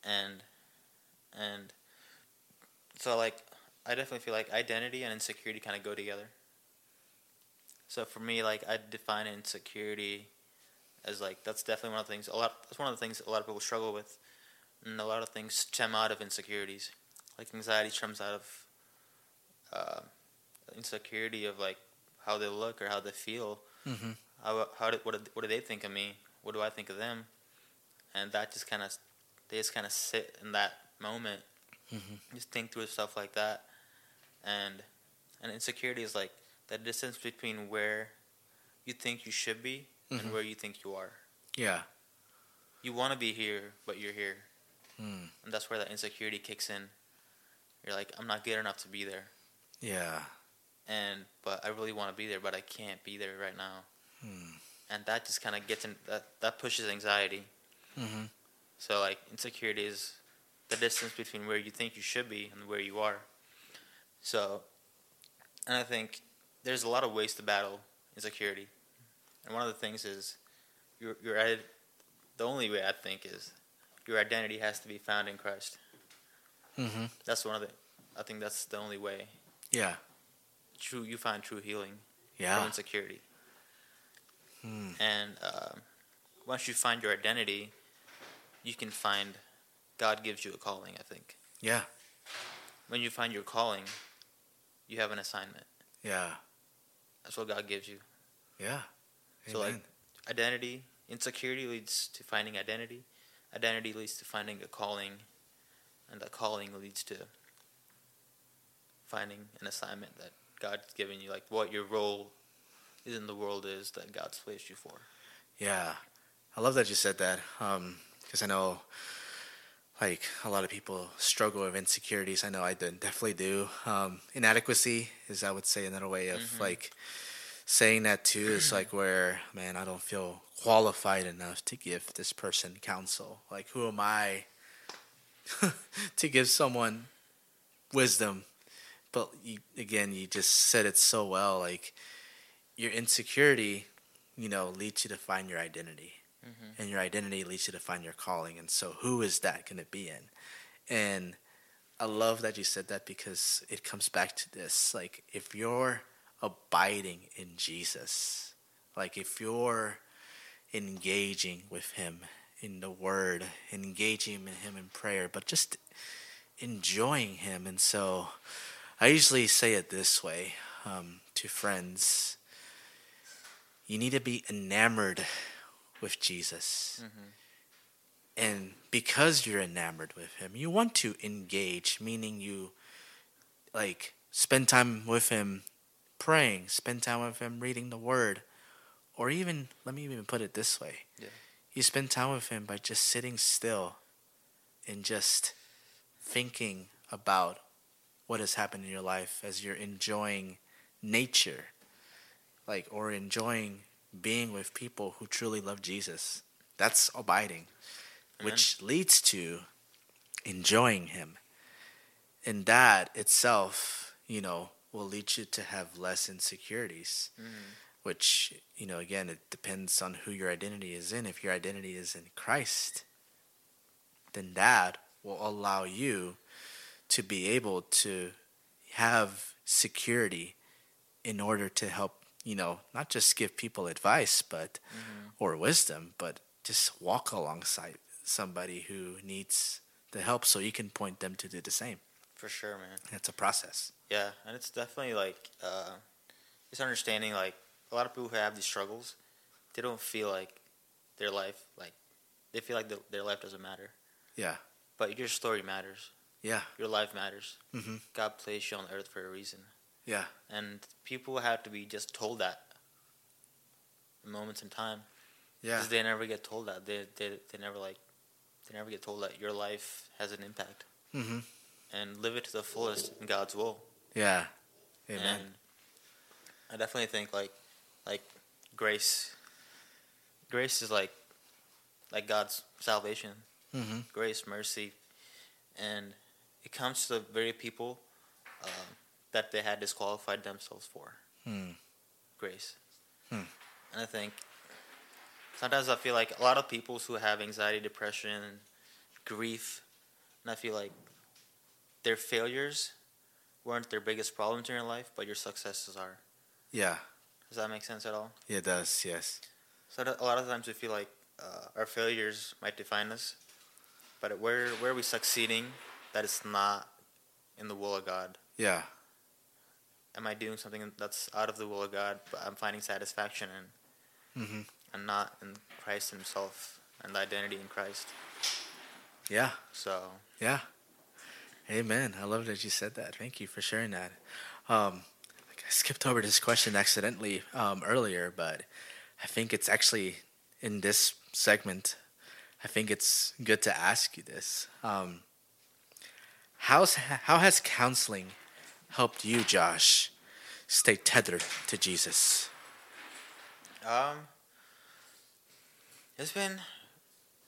And and so like I definitely feel like identity and insecurity kind of go together. So for me, like I define insecurity as like that's definitely one of the things a lot. That's one of the things a lot of people struggle with, and a lot of things stem out of insecurities. Like anxiety stems out of uh, insecurity of like how they look or how they feel. Mm-hmm. How how do, what do, what do they think of me? What do I think of them? And that just kind of they just kind of sit in that moment, Mhm. just think through stuff like that, and and insecurity is like the distance between where you think you should be Mhm. and where you think you are. Yeah. You want to be here, but you're here, Mm. and that's where that insecurity kicks in. You're like, I'm not good enough to be there, Yeah. and but I really want to be there, but I can't be there right now, Mm. And that just kind of gets in that that pushes anxiety. Mm-hmm. So like insecurity is the distance between where you think you should be and where you are. So, and I think there's a lot of ways to battle insecurity, and one of the things is your your the only way I think is your identity has to be found in Christ. Mm-hmm. That's one of the I think that's the only way Yeah. true you find true healing from Yeah. insecurity. Mm. And um, once you find your identity, you can find God gives you a calling. I think Yeah. when you find your calling, you have an assignment. Yeah. That's what God gives you. Yeah. So, like, Identity, insecurity leads to finding identity. Identity leads to finding a calling, and that calling leads to finding an assignment that God's given you, like what your role in the world is that God's placed you for. Yeah, I love that you said that because I know like a lot of people struggle with insecurities. I know I did, definitely do. Um, inadequacy is, I would say, another way of Mhm. like saying that too. Is like where, man, I don't feel qualified enough to give this person counsel. Like, who am I to give someone wisdom? But you, again, you just said it so well. Like, your insecurity, you know, leads you to find your identity Mm-hmm. and your identity leads you to find your calling. And so, who is that going to be in? And I love that you said that because it comes back to this like, if you're abiding in Jesus, like, if you're engaging with Him in the Word, engaging in Him in prayer, but just enjoying Him. And so, I usually say it this way um, to friends you need to be enamored with Jesus. Mm-hmm. And because you're enamored with him, you want to engage, meaning you like spend time with him praying, spend time with him reading the word, or even let me even put it this way. Yeah. You spend time with him by just sitting still and just thinking about what has happened in your life as you're enjoying nature. Like or enjoying being with people who truly love Jesus. That's abiding, Amen. which leads to enjoying Him. And that itself, you know, will lead you to have less insecurities, Mm-hmm. which, you know, again, it depends on who your identity is in. If your identity is in Christ, then that will allow you to be able to have security in order to help you know, not just give people advice, but Mm-hmm. or wisdom, but just walk alongside somebody who needs the help, so you can point them to do the same. For sure, man. It's a process. Yeah, and it's definitely like uh, just understanding like a lot of people who have these struggles, they don't feel like their life like they feel like the, their life doesn't matter. Yeah. But your story matters. Yeah. Your life matters. hmm God placed you on earth for a reason, Yeah. and people have to be just told that. Moments in time, Yeah. because they never get told that. They, they they never like they never get told that your life has an impact hmm and live it to the fullest in God's will. Yeah. Amen. And I definitely think like like grace grace is like like God's salvation. hmm Grace, mercy. And it comes to the very people um, that they had disqualified themselves for. Hmm. Grace. Hmm. And I think sometimes I feel like a lot of people who have anxiety, depression, grief, and I feel like their failures weren't their biggest problems in your life, but your successes are. Yeah. Does that make sense at all? Yeah, it does. Yes. So a lot of times we feel like uh, our failures might define us, but where where are we succeeding that is not in the will of God? Yeah. Am I doing something that's out of the will of God, but I'm finding satisfaction in, hmm and not in Christ Himself and the identity in Christ? Yeah. So Yeah. Amen. I love that you said that. Thank you for sharing that. Um, I skipped over this question accidentally um, earlier, but I think it's actually in this segment. I think it's good to ask you this. Um, how's how has counseling helped you, Josh, stay tethered to Jesus? um, it's been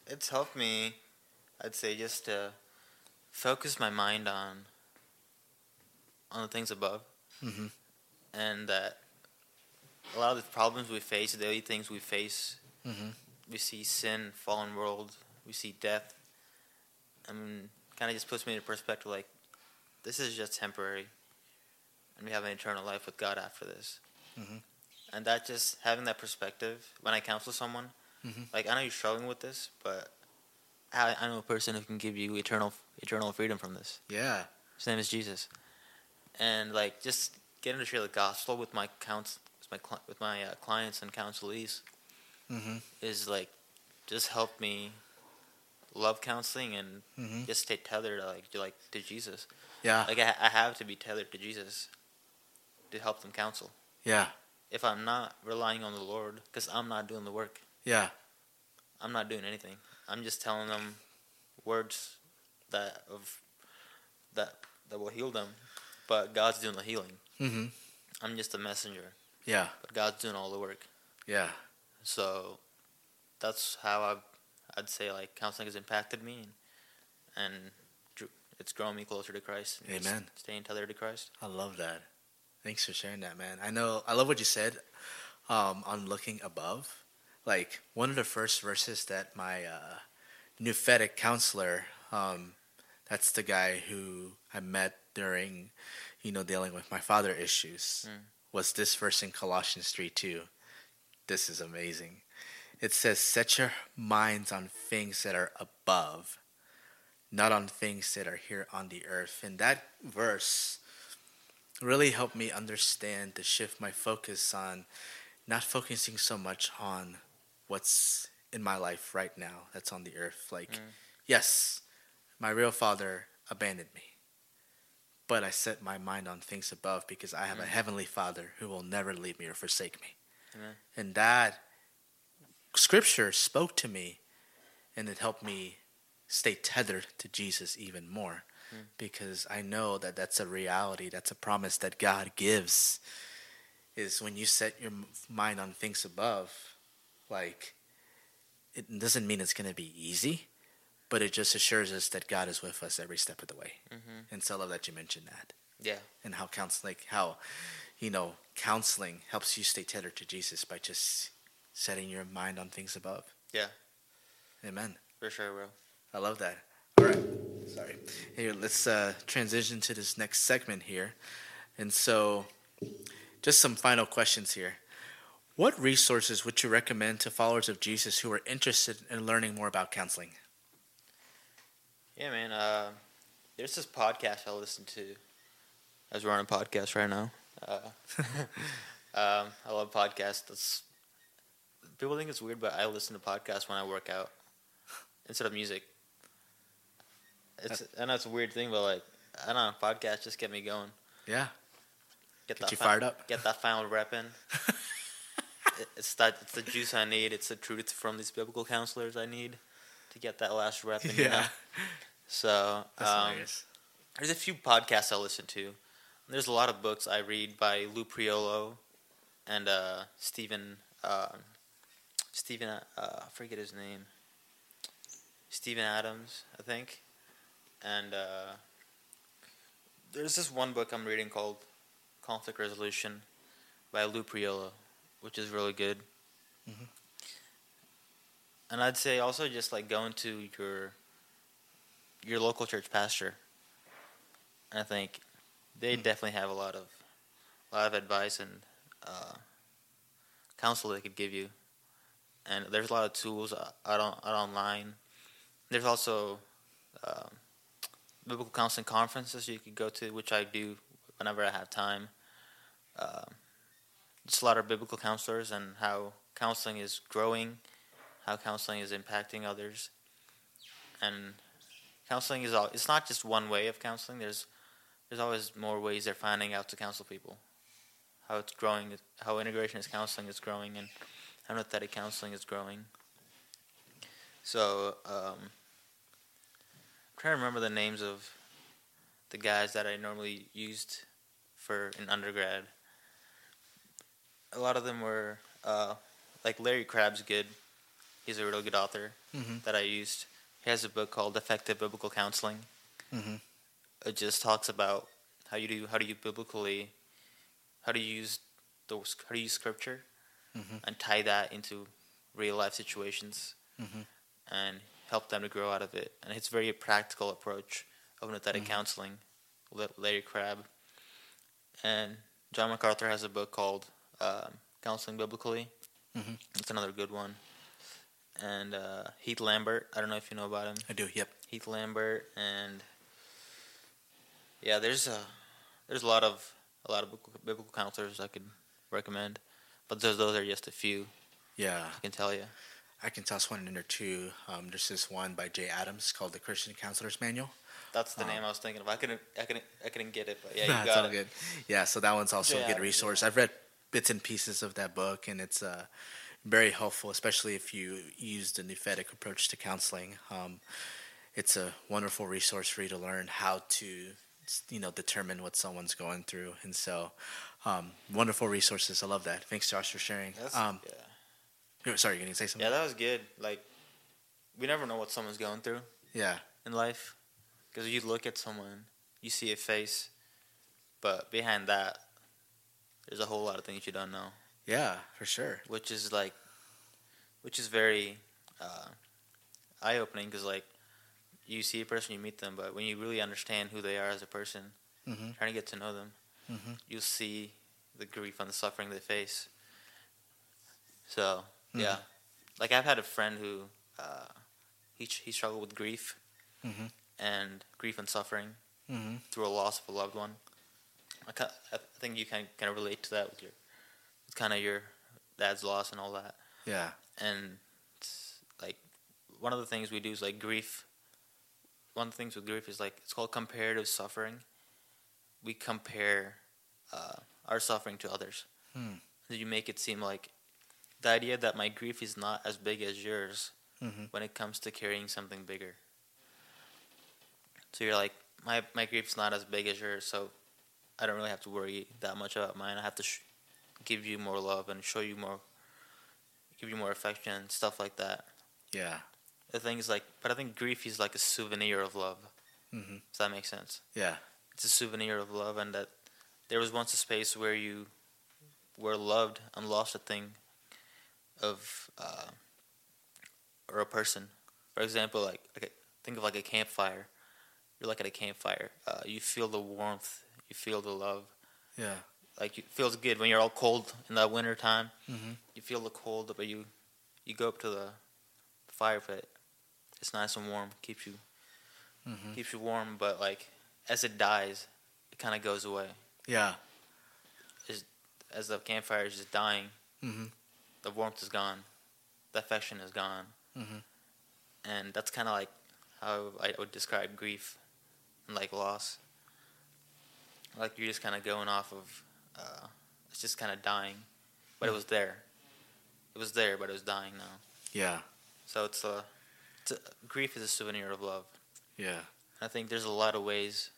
it's helped me. I'd say just to focus my mind on on the things above. Mm-hmm. and that a lot of the problems we face, the daily things we face, Mm-hmm. we see sin, fallen world, we see death. I mean, kind of just puts me into perspective like, this is just temporary, and we have an eternal life with God after this. Mhm. And that just having that perspective when I counsel someone, Mhm. like I know you're struggling with this, but I, I know a person who can give you eternal eternal freedom from this. Yeah. His name is Jesus, and like just getting to share the gospel with my counsel, with my with my uh, clients and counselees Mm-hmm. is like just helped me love counseling and Mm-hmm. just stay tethered to, like to, like to Jesus. Yeah. Like I, I have to be tethered to Jesus, to help them counsel. Yeah. If I'm not relying on the Lord, because I'm not doing the work, Yeah. I'm not doing anything. I'm just telling them words that of that that will heal them, but God's doing the healing. Mm-hmm. I'm just a messenger, Yeah. but God's doing all the work. Yeah. So that's how I I'd say like counseling has impacted me, and, and it's grown me closer to Christ. Amen. Staying tethered to Christ. I love that. Thanks for sharing that, man. I know. I love what you said um, on looking above. Like one of the first verses that my uh, Nouthetic counselor, um, that's the guy who I met during, you know, dealing with my father issues, Mm. was this verse in Colossians three two. This is amazing. It says, "Set your minds on things that are above, not on things that are here on the earth." And that verse really helped me understand to shift my focus on not focusing so much on what's in my life right now that's on the earth. Like, Mm. yes, my real father abandoned me, but I set my mind on things above because I have a Mm. heavenly father who will never leave me or forsake me. Amen. And that scripture spoke to me and it helped me stay tethered to Jesus even more Mm. because I know that that's a reality, that's a promise that God gives is when you set your mind on things above, like it doesn't mean it's going to be easy, but it just assures us that God is with us every step of the way. hmm And so I love that you mentioned that Yeah. and how counseling, like how, you know, counseling helps you stay tethered to Jesus by just setting your mind on things above. Yeah. Amen. For sure, bro. I love that. All right. Sorry. Here, let's uh, transition to this next segment here. And so, just some final questions here. What resources would you recommend to followers of Jesus who are interested in learning more about counseling? Yeah, man. Uh, there's this podcast I listen to. As we're on a podcast right now. Uh, um, I love podcasts. That's people think it's weird, but I listen to podcasts when I work out instead of music. It's I know it's a weird thing, but like I don't know, podcasts just get me going. Yeah. Get, Get you fi- fired up. Get that final rep in. It- it's that it's the juice I need. It's the truth from these biblical counselors I need to get that last rep in. you know? yeah. So um, there's a few podcasts I listen to. There's a lot of books I read by Lou Priolo and uh, Stephen. Uh, Stephen, uh, I forget his name. Stephen Adams, I think. And uh, there's this one book I'm reading called Conflict Resolution by Lou Priolo, which is really good. Mhm. And I'd say also just like going to your your local church pastor. I think they Hmm. definitely have a lot of a lot of advice and uh, counsel they could give you. And there's a lot of tools out on out online. There's also um, biblical counseling conferences you could go to, which I do whenever I have time. Um, just a lot of biblical counselors and how counseling is growing, how counseling is impacting others, and counseling is all. It's not just one way of counseling. There's there's always more ways they're finding out to counsel people. How it's growing, how integration is counseling is growing, and how nouthetic counseling is growing. So, um, trying to remember the names of the guys that I normally used for an undergrad. A lot of them were uh, like Larry Crabb's good. He's a real good author Mm-hmm. that I used. He has a book called Effective Biblical Counseling. Mm-hmm. It just talks about how you do how do you biblically how do you use those how do you use scripture Mhm. and tie that into real life situations Mhm. and help them to grow out of it. And it's a very practical approach of nouthetic Mhm. counseling. Larry Crabb and John MacArthur has a book called um, Counseling Biblically. Mhm. It's another good one. And uh, Heath Lambert, I don't know if you know about him. I do. Yep. Heath Lambert and yeah, there's a there's a lot of a lot of biblical, biblical counselors I could recommend, but those those are just a few Yeah. I can tell you. I can toss one in there too. Um, there's this one by Jay Adams called the Christian Counselor's Manual. That's the Um, name I was thinking of. I couldn't, I couldn't, I couldn't get it, but yeah, you got all it. good. Yeah, so that one's also a Yeah, good yeah. resource. I've read bits and pieces of that book, and it's uh, very helpful, especially if you use the Nouthetic approach to counseling. Um, it's a wonderful resource for you to learn how to, you know, determine what someone's going through, and so um, wonderful resources. I love that. Thanks, Josh, for sharing. Um, yeah. Sorry, you gonna say something? yeah, that was good. Like, we never know what someone's going through Yeah, in life, because you look at someone, you see a face, but behind that, there's a whole lot of things you don't know. yeah, for sure. which is like, which is very uh, eye opening because like, you see a person, you meet them, but when you really understand who they are as a person, hmm trying to get to know them, Mhm. you'll see the grief and the suffering they face. So yeah, like I've had a friend who uh, he he struggled with grief Mhm. and grief and suffering hmm through a loss of a loved one. I, I think you can kind of relate to that with your, with kind of your dad's loss and all that. Yeah, And it's like one of the things we do is like grief. One of the things with grief is like it's called comparative suffering. We compare uh, our suffering to others. Hmm. You make it seem like the idea that my grief is not as big as yours hmm when it comes to carrying something bigger. So you're like, my my grief's not as big as yours, so I don't really have to worry that much about mine. I have to sh- give you more love and show you more, give you more affection and stuff like that. yeah, The thing is like, but I think grief is like a souvenir of love. hmm Does that make sense? yeah, It's a souvenir of love, and that there was once a space where you were loved and lost a thing of uh, or a person. For example, like okay, think of like a campfire. You're like at a campfire. Uh, you feel the warmth. You feel the love. yeah, Like it feels good when you're all cold in the winter time. hmm You feel the cold, but you you go up to the fire pit. It's nice and warm. Keeps you hmm keeps you warm, but like as it dies, it kind of goes away. yeah, As the campfire is just dying, hmm the warmth is gone, the affection is gone, Mhm. and that's kind of like how I would describe grief and like loss. Like you're just kind of going off of, uh, it's just kind of dying, but it was there. It was there, but it was dying now. yeah, So it's a, it's a grief is a souvenir of love. yeah, I think there's a lot of ways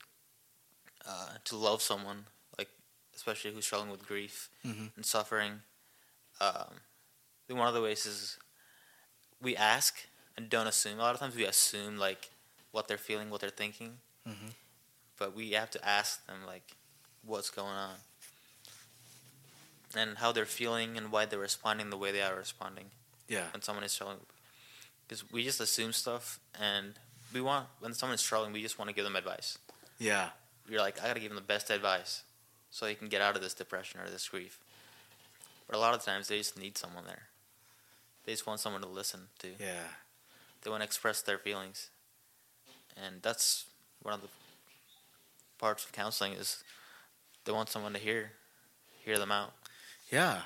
uh, to love someone, like especially who's struggling with grief hmm and suffering. Um, I think one of the ways is we ask and don't assume. A lot of times we assume like what they're feeling, what they're thinking, hmm but we have to ask them like what's going on and how they're feeling and why they're responding the way they are responding yeah, when someone is struggling. Because we just assume stuff, and we want when someone is struggling, we just want to give them advice. yeah, you're like, I gotta give them the best advice so he can get out of this depression or this grief. But a lot of times they just need someone there. They just want someone to listen to. yeah, They want to express their feelings, and that's one of the parts of counseling is they want someone to hear, hear them out. yeah.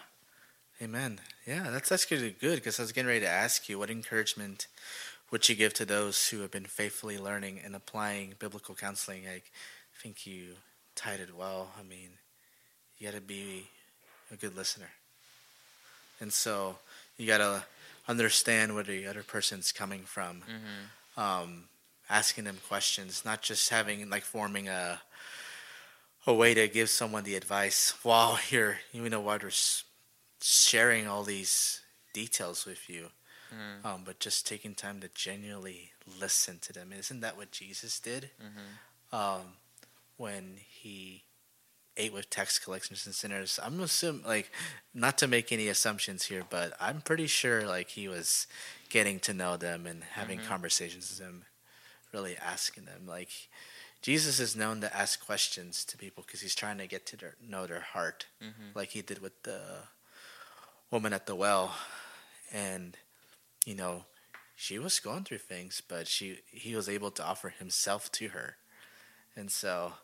Amen. Yeah, that's good. Good because I was getting ready to ask you what encouragement would you give to those who have been faithfully learning and applying biblical counseling. I think you tied it well. I mean, you got to be a good listener, and so you got to understand where the other person's coming from. Mm-hmm. um, asking them questions, not just having like forming a a way to give someone the advice while you're you know while they're sharing all these details with you, Mm-hmm. um, but just taking time to genuinely listen to them. Isn't that what Jesus did Mm-hmm. um, when he ate with tax collectors and sinners? I'm assuming like not to make any assumptions here, but I'm pretty sure like he was getting to know them and having Mhm. conversations with them, really asking them. Like Jesus is known to ask questions to people because he's trying to get to their, know their heart, Mm-hmm. like he did with the woman at the well, and you know she was going through things, but she he was able to offer himself to her, and so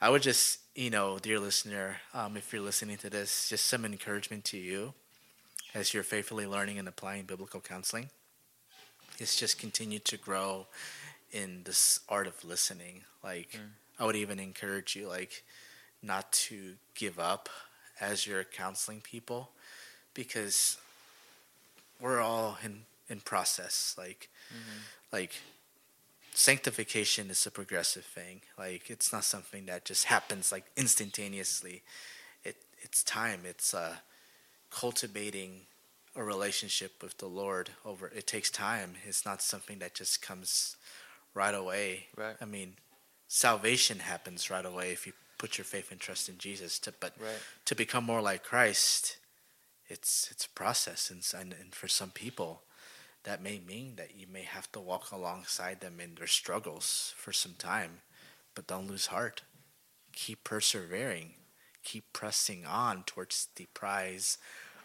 I would just you know, dear listener, um, if you're listening to this, just some encouragement to you as you're faithfully learning and applying biblical counseling. Is just continue to grow in this art of listening. Like, Mm. I would even encourage you, like, not to give up as you're counseling people, because we're all in in process. Like, like sanctification is a progressive thing. Like, it's not something that just happens like instantaneously. It it's time. It's uh, cultivating a relationship with the Lord over. It takes time. It's not something that just comes right away. Right. I mean, salvation happens right away if you put your faith and trust in Jesus. To but Right. to become more like Christ, it's it's a process, and, and and for some people, that may mean that you may have to walk alongside them in their struggles for some time, but don't lose heart. Keep persevering. Keep pressing on towards the prize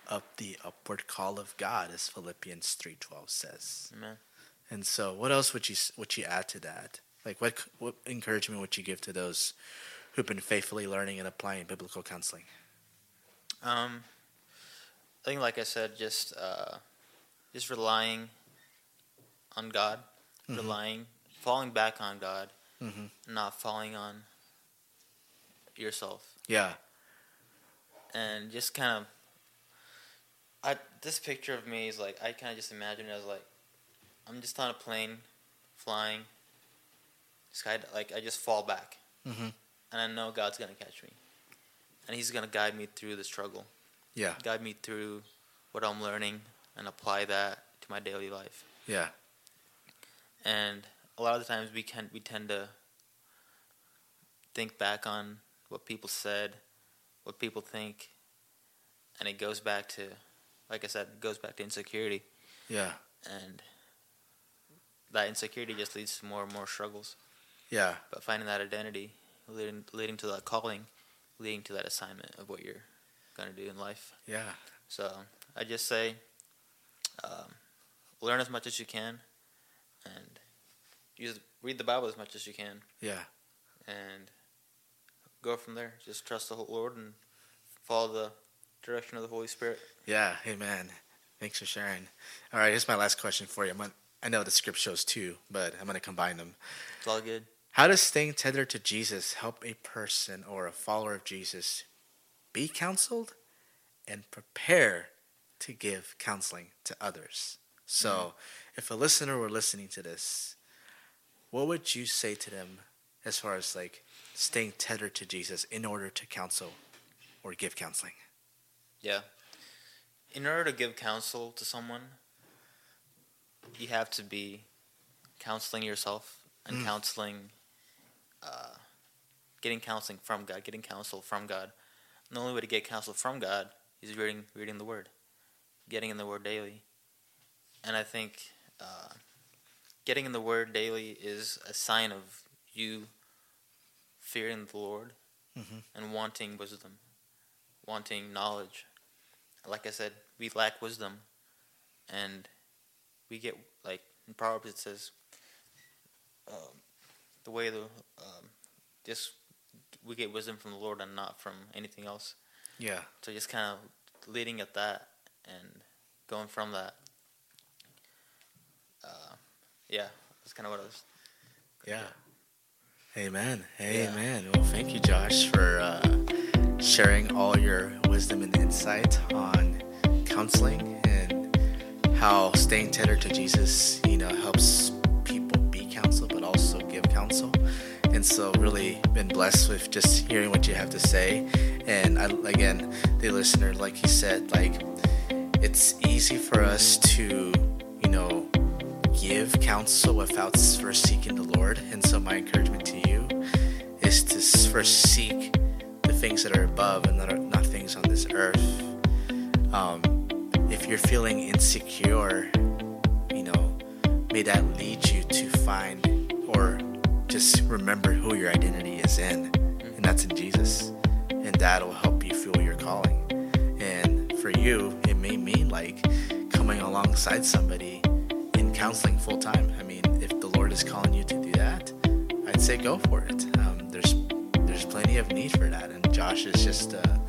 of the upward call of God, as Philippians three twelve says. Amen. And so, what else would you would you add to that? Like, what what encouragement would you give to those who've been faithfully learning and applying biblical counseling? Um, I think, like I said, just uh, just relying on God, Mhm. relying, falling back on God, Mhm. not falling on yourself, Yeah, and just kind of. I this picture of me is like I kind of just imagine it as like I'm just on a plane, flying. Sky like I just fall back, Mhm. and I know God's gonna catch me, and He's gonna guide me through the struggle. yeah, guide me through what I'm learning and apply that to my daily life. yeah, And a lot of the times we can we tend to think back on what people said, what people think, and it goes back to, like I said, it goes back to insecurity, yeah, and that insecurity just leads to more and more struggles. yeah, But finding that identity, leading leading to that calling, leading to that assignment of what you're gonna do in life. yeah, So I just say, um, learn as much as you can, and use read the Bible as much as you can, yeah, and go from there. Just trust the whole Lord and follow the direction of the Holy Spirit. yeah. Amen. Thanks for sharing. All right, here's my last question for you. I'm gonna, I know the script shows two, but I'm going to combine them. It's all good. How does staying tethered to Jesus help a person or a follower of Jesus be counseled and prepare to give counseling to others? So, if a listener were listening to this, what would you say to them as far as like staying tethered to Jesus in order to counsel or give counseling? Yeah. In order to give counsel to someone, you have to be counseling yourself and Mm. counseling, uh, getting counseling from God, getting counsel from God. And the only way to get counsel from God is reading reading the Word, getting in the Word daily. And I think uh, getting in the Word daily is a sign of you fearing the Lord Mhm. and wanting wisdom, wanting knowledge. Like I said, we lack wisdom, and we get like in Proverbs it says, um, the way the um, just we get wisdom from the Lord and not from anything else. Yeah. So just kind of leading at that and going from that. Uh, yeah, that's kind of what I was. Yeah. Amen. Amen. Well, thank you, Josh, for uh, sharing all your wisdom and insight on counseling and how staying tethered to Jesus, you know, helps people be counsel, but also give counsel. And so, really been blessed with just hearing what you have to say. And I, again, the listener, like he said, like it's easy for us to, you know, give counsel without first seeking the Lord. And so, my encouragement to you is to first seek the things that are above and not, not things on this earth. Um, if you're feeling insecure, you know, may that lead you to find or just remember who your identity is in, and that's in Jesus. And that will help you feel your calling. And for you, may mean like coming alongside somebody in counseling full time. I mean, if the Lord is calling you to do that, I'd say go for it. Um, there's there's plenty of need for that, and Josh is just a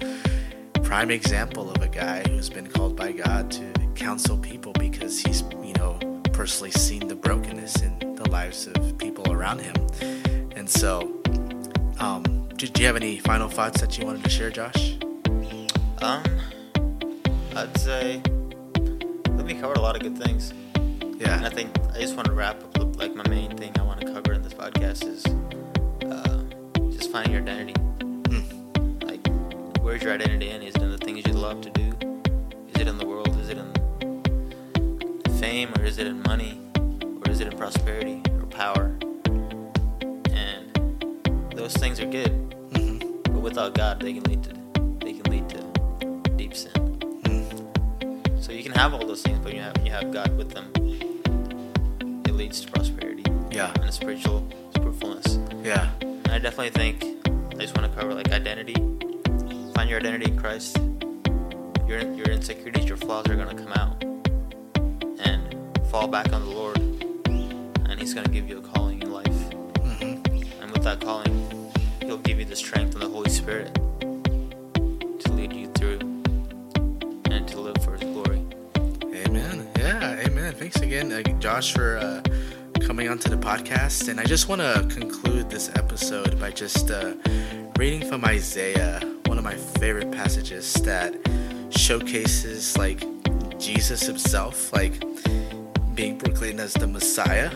prime example of a guy who's been called by God to counsel people because he's you know personally seen the brokenness in the lives of people around him. And so, um, do, do you have any final thoughts that you wanted to share, Josh? Um, I'd say let me cover a lot of good things. Yeah. And I think I just want to wrap up with, like my main thing I want to cover in this podcast is uh, just finding your identity. Mm. Like, where's your identity in? Is it in the things you love to do? Is it in the world? Is it in fame or is it in money or is it in prosperity or power? And those things are good, hmm but without God, they can lead to they can lead to deep sin. So you can have all those things, but you have you have God with them. It leads to prosperity Yeah. and a spiritual fruitfulness. Yeah. And I definitely think I just want to cover like identity. Find your identity in Christ. Your your insecurities, your flaws are gonna come out, and fall back on the Lord, and He's gonna give you a calling in life. hmm And with that calling, He'll give you the strength and the Holy Spirit to lead you through and to live for Thanks again, uh, Josh, for uh, coming onto the podcast. And I just want to conclude this episode by just uh, reading from Isaiah, one of my favorite passages that showcases like Jesus himself, like being proclaimed as the Messiah.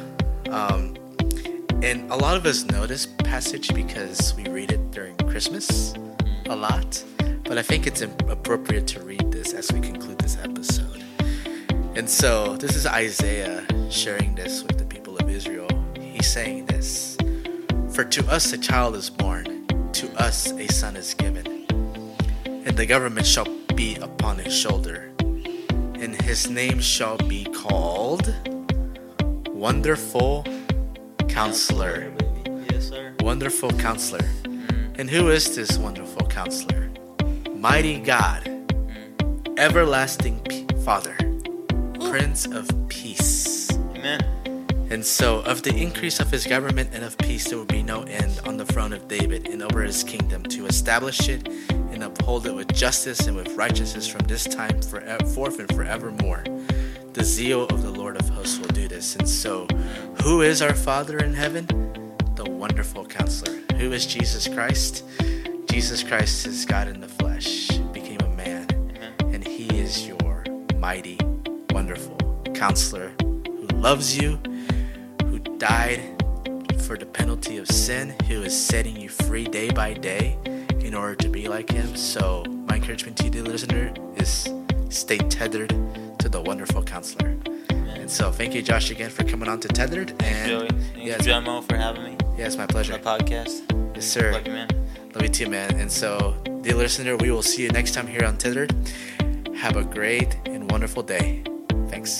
Um, and a lot of us know this passage because we read it during Christmas a lot. But I think it's appropriate to read this as we conclude this episode. And so, this is Isaiah sharing this with the people of Israel. He's saying this For to us a child is born, to us a son is given, and the government shall be upon his shoulder, and his name shall be called Wonderful Counselor. Yes, sir. Wonderful Counselor. Mm, And who is this wonderful counselor? Mighty God, mm. everlasting Father, Prince of Peace. Amen. And so, of the increase of his government and of peace, there will be no end on the throne of David and over his kingdom to establish it and uphold it with justice and with righteousness from this time forth and forevermore. The zeal of the Lord of hosts will do this. And so, who is our Father in heaven? The wonderful counselor. Who is Jesus Christ? Jesus Christ is God in the flesh, became a man, and he is your mighty, wonderful counselor who loves you, who died for the penalty of sin, who is setting you free day by day in order to be like him. So, my encouragement to you, dear listener, is stay tethered to the wonderful counselor. Amen. And so, thank you, Josh, again for coming on to Tethered. And Joey, thanks, yeah, for having me yeah, it's my pleasure. the podcast. Yes, sir. Love you, man. Love you too, man. And so, dear listener, we will see you next time here on Tethered. Have a great and wonderful day. Thanks.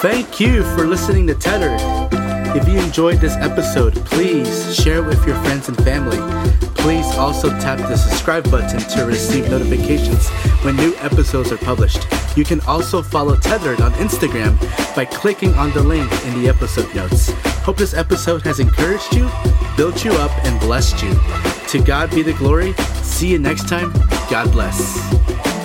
Thank you for listening to Tethered. If you enjoyed this episode, please share it with your friends and family. Please also tap the subscribe button to receive notifications when new episodes are published. You can also follow Tethered on Instagram by clicking on the link in the episode notes. Hope this episode has encouraged you, built you up, and blessed you. To God be the glory. See you next time. God bless.